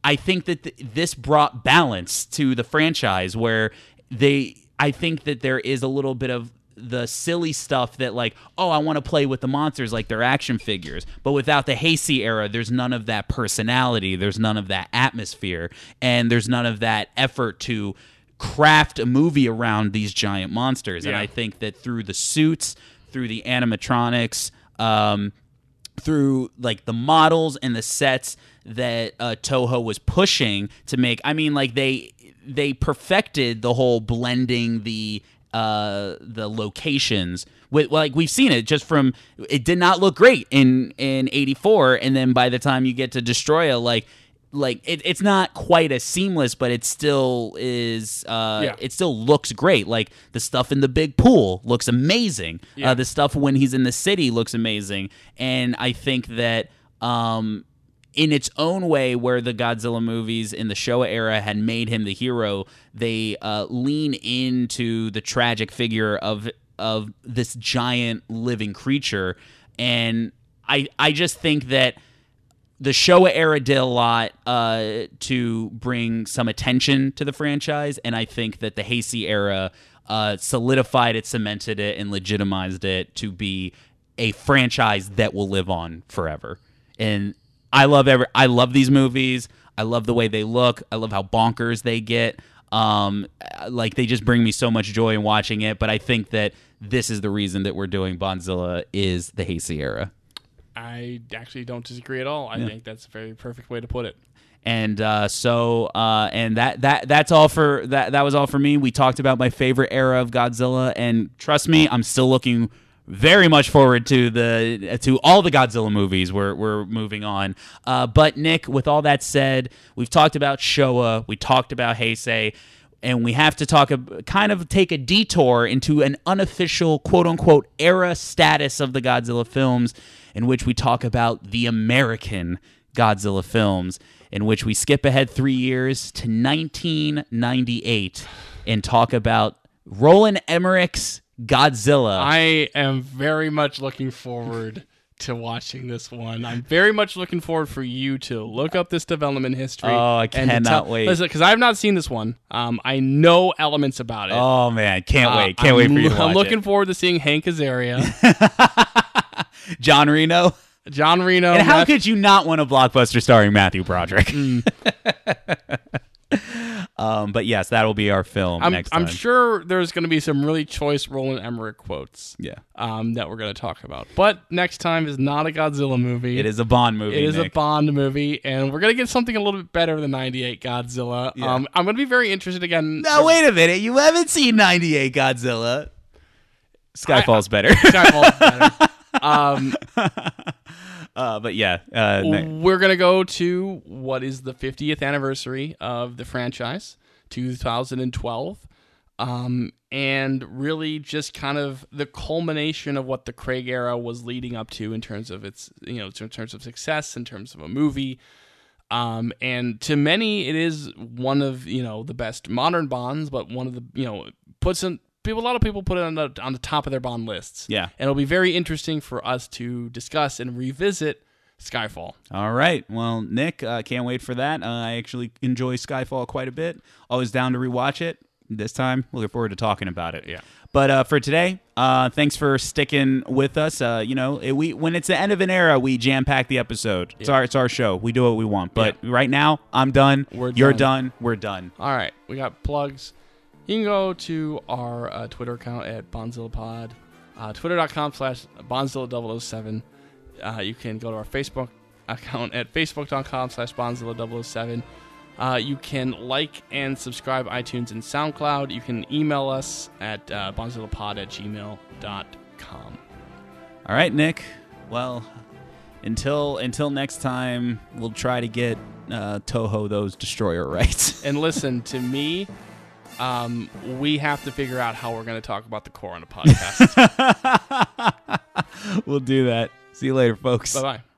I think that th- this brought balance to the franchise where they I think that there is a little bit of the silly stuff that like oh I want to play with the monsters like they're action figures but without the Heisei era there's none of that personality there's none of that atmosphere and there's none of that effort to craft a movie around these giant monsters and I think that through the suits through the animatronics um through like the models and the sets that uh, Toho was pushing to make. I mean, like they they perfected the whole blending the uh, the locations with like we've seen it just from it did not look great in in 84 and then by the time you get to Destroya like like it, it's not quite as seamless but it still is uh Yeah. it still looks great like the stuff in the big pool looks amazing Yeah. uh, the stuff when he's in the city looks amazing and i think that um in its own way where the godzilla movies in the showa era had made him the hero they uh, lean into the tragic figure of of this giant living creature and i i just think that the Showa era did a lot uh, to bring some attention to the franchise, and I think that the Heisei era uh, solidified it, cemented it, and legitimized it to be a franchise that will live on forever. And I love every, I love these movies. I love the way they look. I love how bonkers they get. Um, like they just bring me so much joy in watching it. But I think that this is the reason that we're doing Bonzilla is the Heisei era. I actually don't disagree at all. I think that's a very perfect way to put it. and uh, so uh, and that that that's all for that that was all for me we talked about my favorite era of godzilla and trust me i'm still looking very much forward to the to all the godzilla movies we're, we're moving on. Uh, but nick with all that said we've talked about showa we talked about heisei and we have to talk kind of take a detour into an unofficial quote unquote era status of the Godzilla films in which we talk about the American Godzilla films in which we skip ahead 3 years to 1998 and talk about Roland Emmerich's Godzilla. I am very much looking forward to watching this one. I'm very much looking forward for you to look up this development history. Oh, I cannot tell- wait. Listen, because I've not seen this one. Um, I know elements about it. oh man, can't Uh, wait. Can't I'm, wait for you to I'm looking it. forward to seeing Hank Azaria. Jean Reno. Jean Reno. And how Matt- could you not want a blockbuster starring Matthew Broderick? um, but yes, that'll be our film I'm, next I'm time. sure there's going to be some really choice Roland Emmerich quotes. Yeah. Um, that we're going to talk about. But next time is not a Godzilla movie. It is a Bond movie. It is a Bond movie, and we're gonna get something a little bit better than '98 Godzilla. Yeah. Um, I'm gonna be very interested again. Now wait a minute, you haven't seen '98 Godzilla. Skyfall's better. Skyfall's better. Um, uh, but yeah, uh, we're gonna go to what is the 50th anniversary of the franchise, 2012, um, and really just kind of the culmination of what the Craig era was leading up to in terms of its, you know, in terms of success, in terms of a movie. Um, and to many, it is one of you know the best modern bonds, but one of the you know puts in people. A lot of people put it on the on the top of their bond lists. Yeah. and it'll be very interesting for us to discuss and revisit Skyfall. All right. Well, Nick, uh, can't wait for that. Uh, I actually enjoy Skyfall quite a bit. Always down to rewatch it. This time, looking forward to talking about it. Yeah. But uh, for today, uh, thanks for sticking with us. Uh, you know, it, we when it's the end of an era, we jam pack the episode. It's our it's our show. We do what we want. But right now, I'm done. We're You're done. done. We're done. All right, we got plugs. You can go to our uh, Twitter account at BonzillaPod, uh, twitter.com slash Bonzilla007. Uh, you can go to our Facebook account at facebook.com slash Bonzilla007. Uh, you can like and subscribe iTunes and SoundCloud. You can email us at uh, bonzillapod at gmail.com. All right, Nick. Well, until until next time, we'll try to get uh, Toho those destroyer rights. And listen, to me, um, we have to figure out how we're going to talk about the core on a podcast. we'll do that. See you later, folks. bye bye.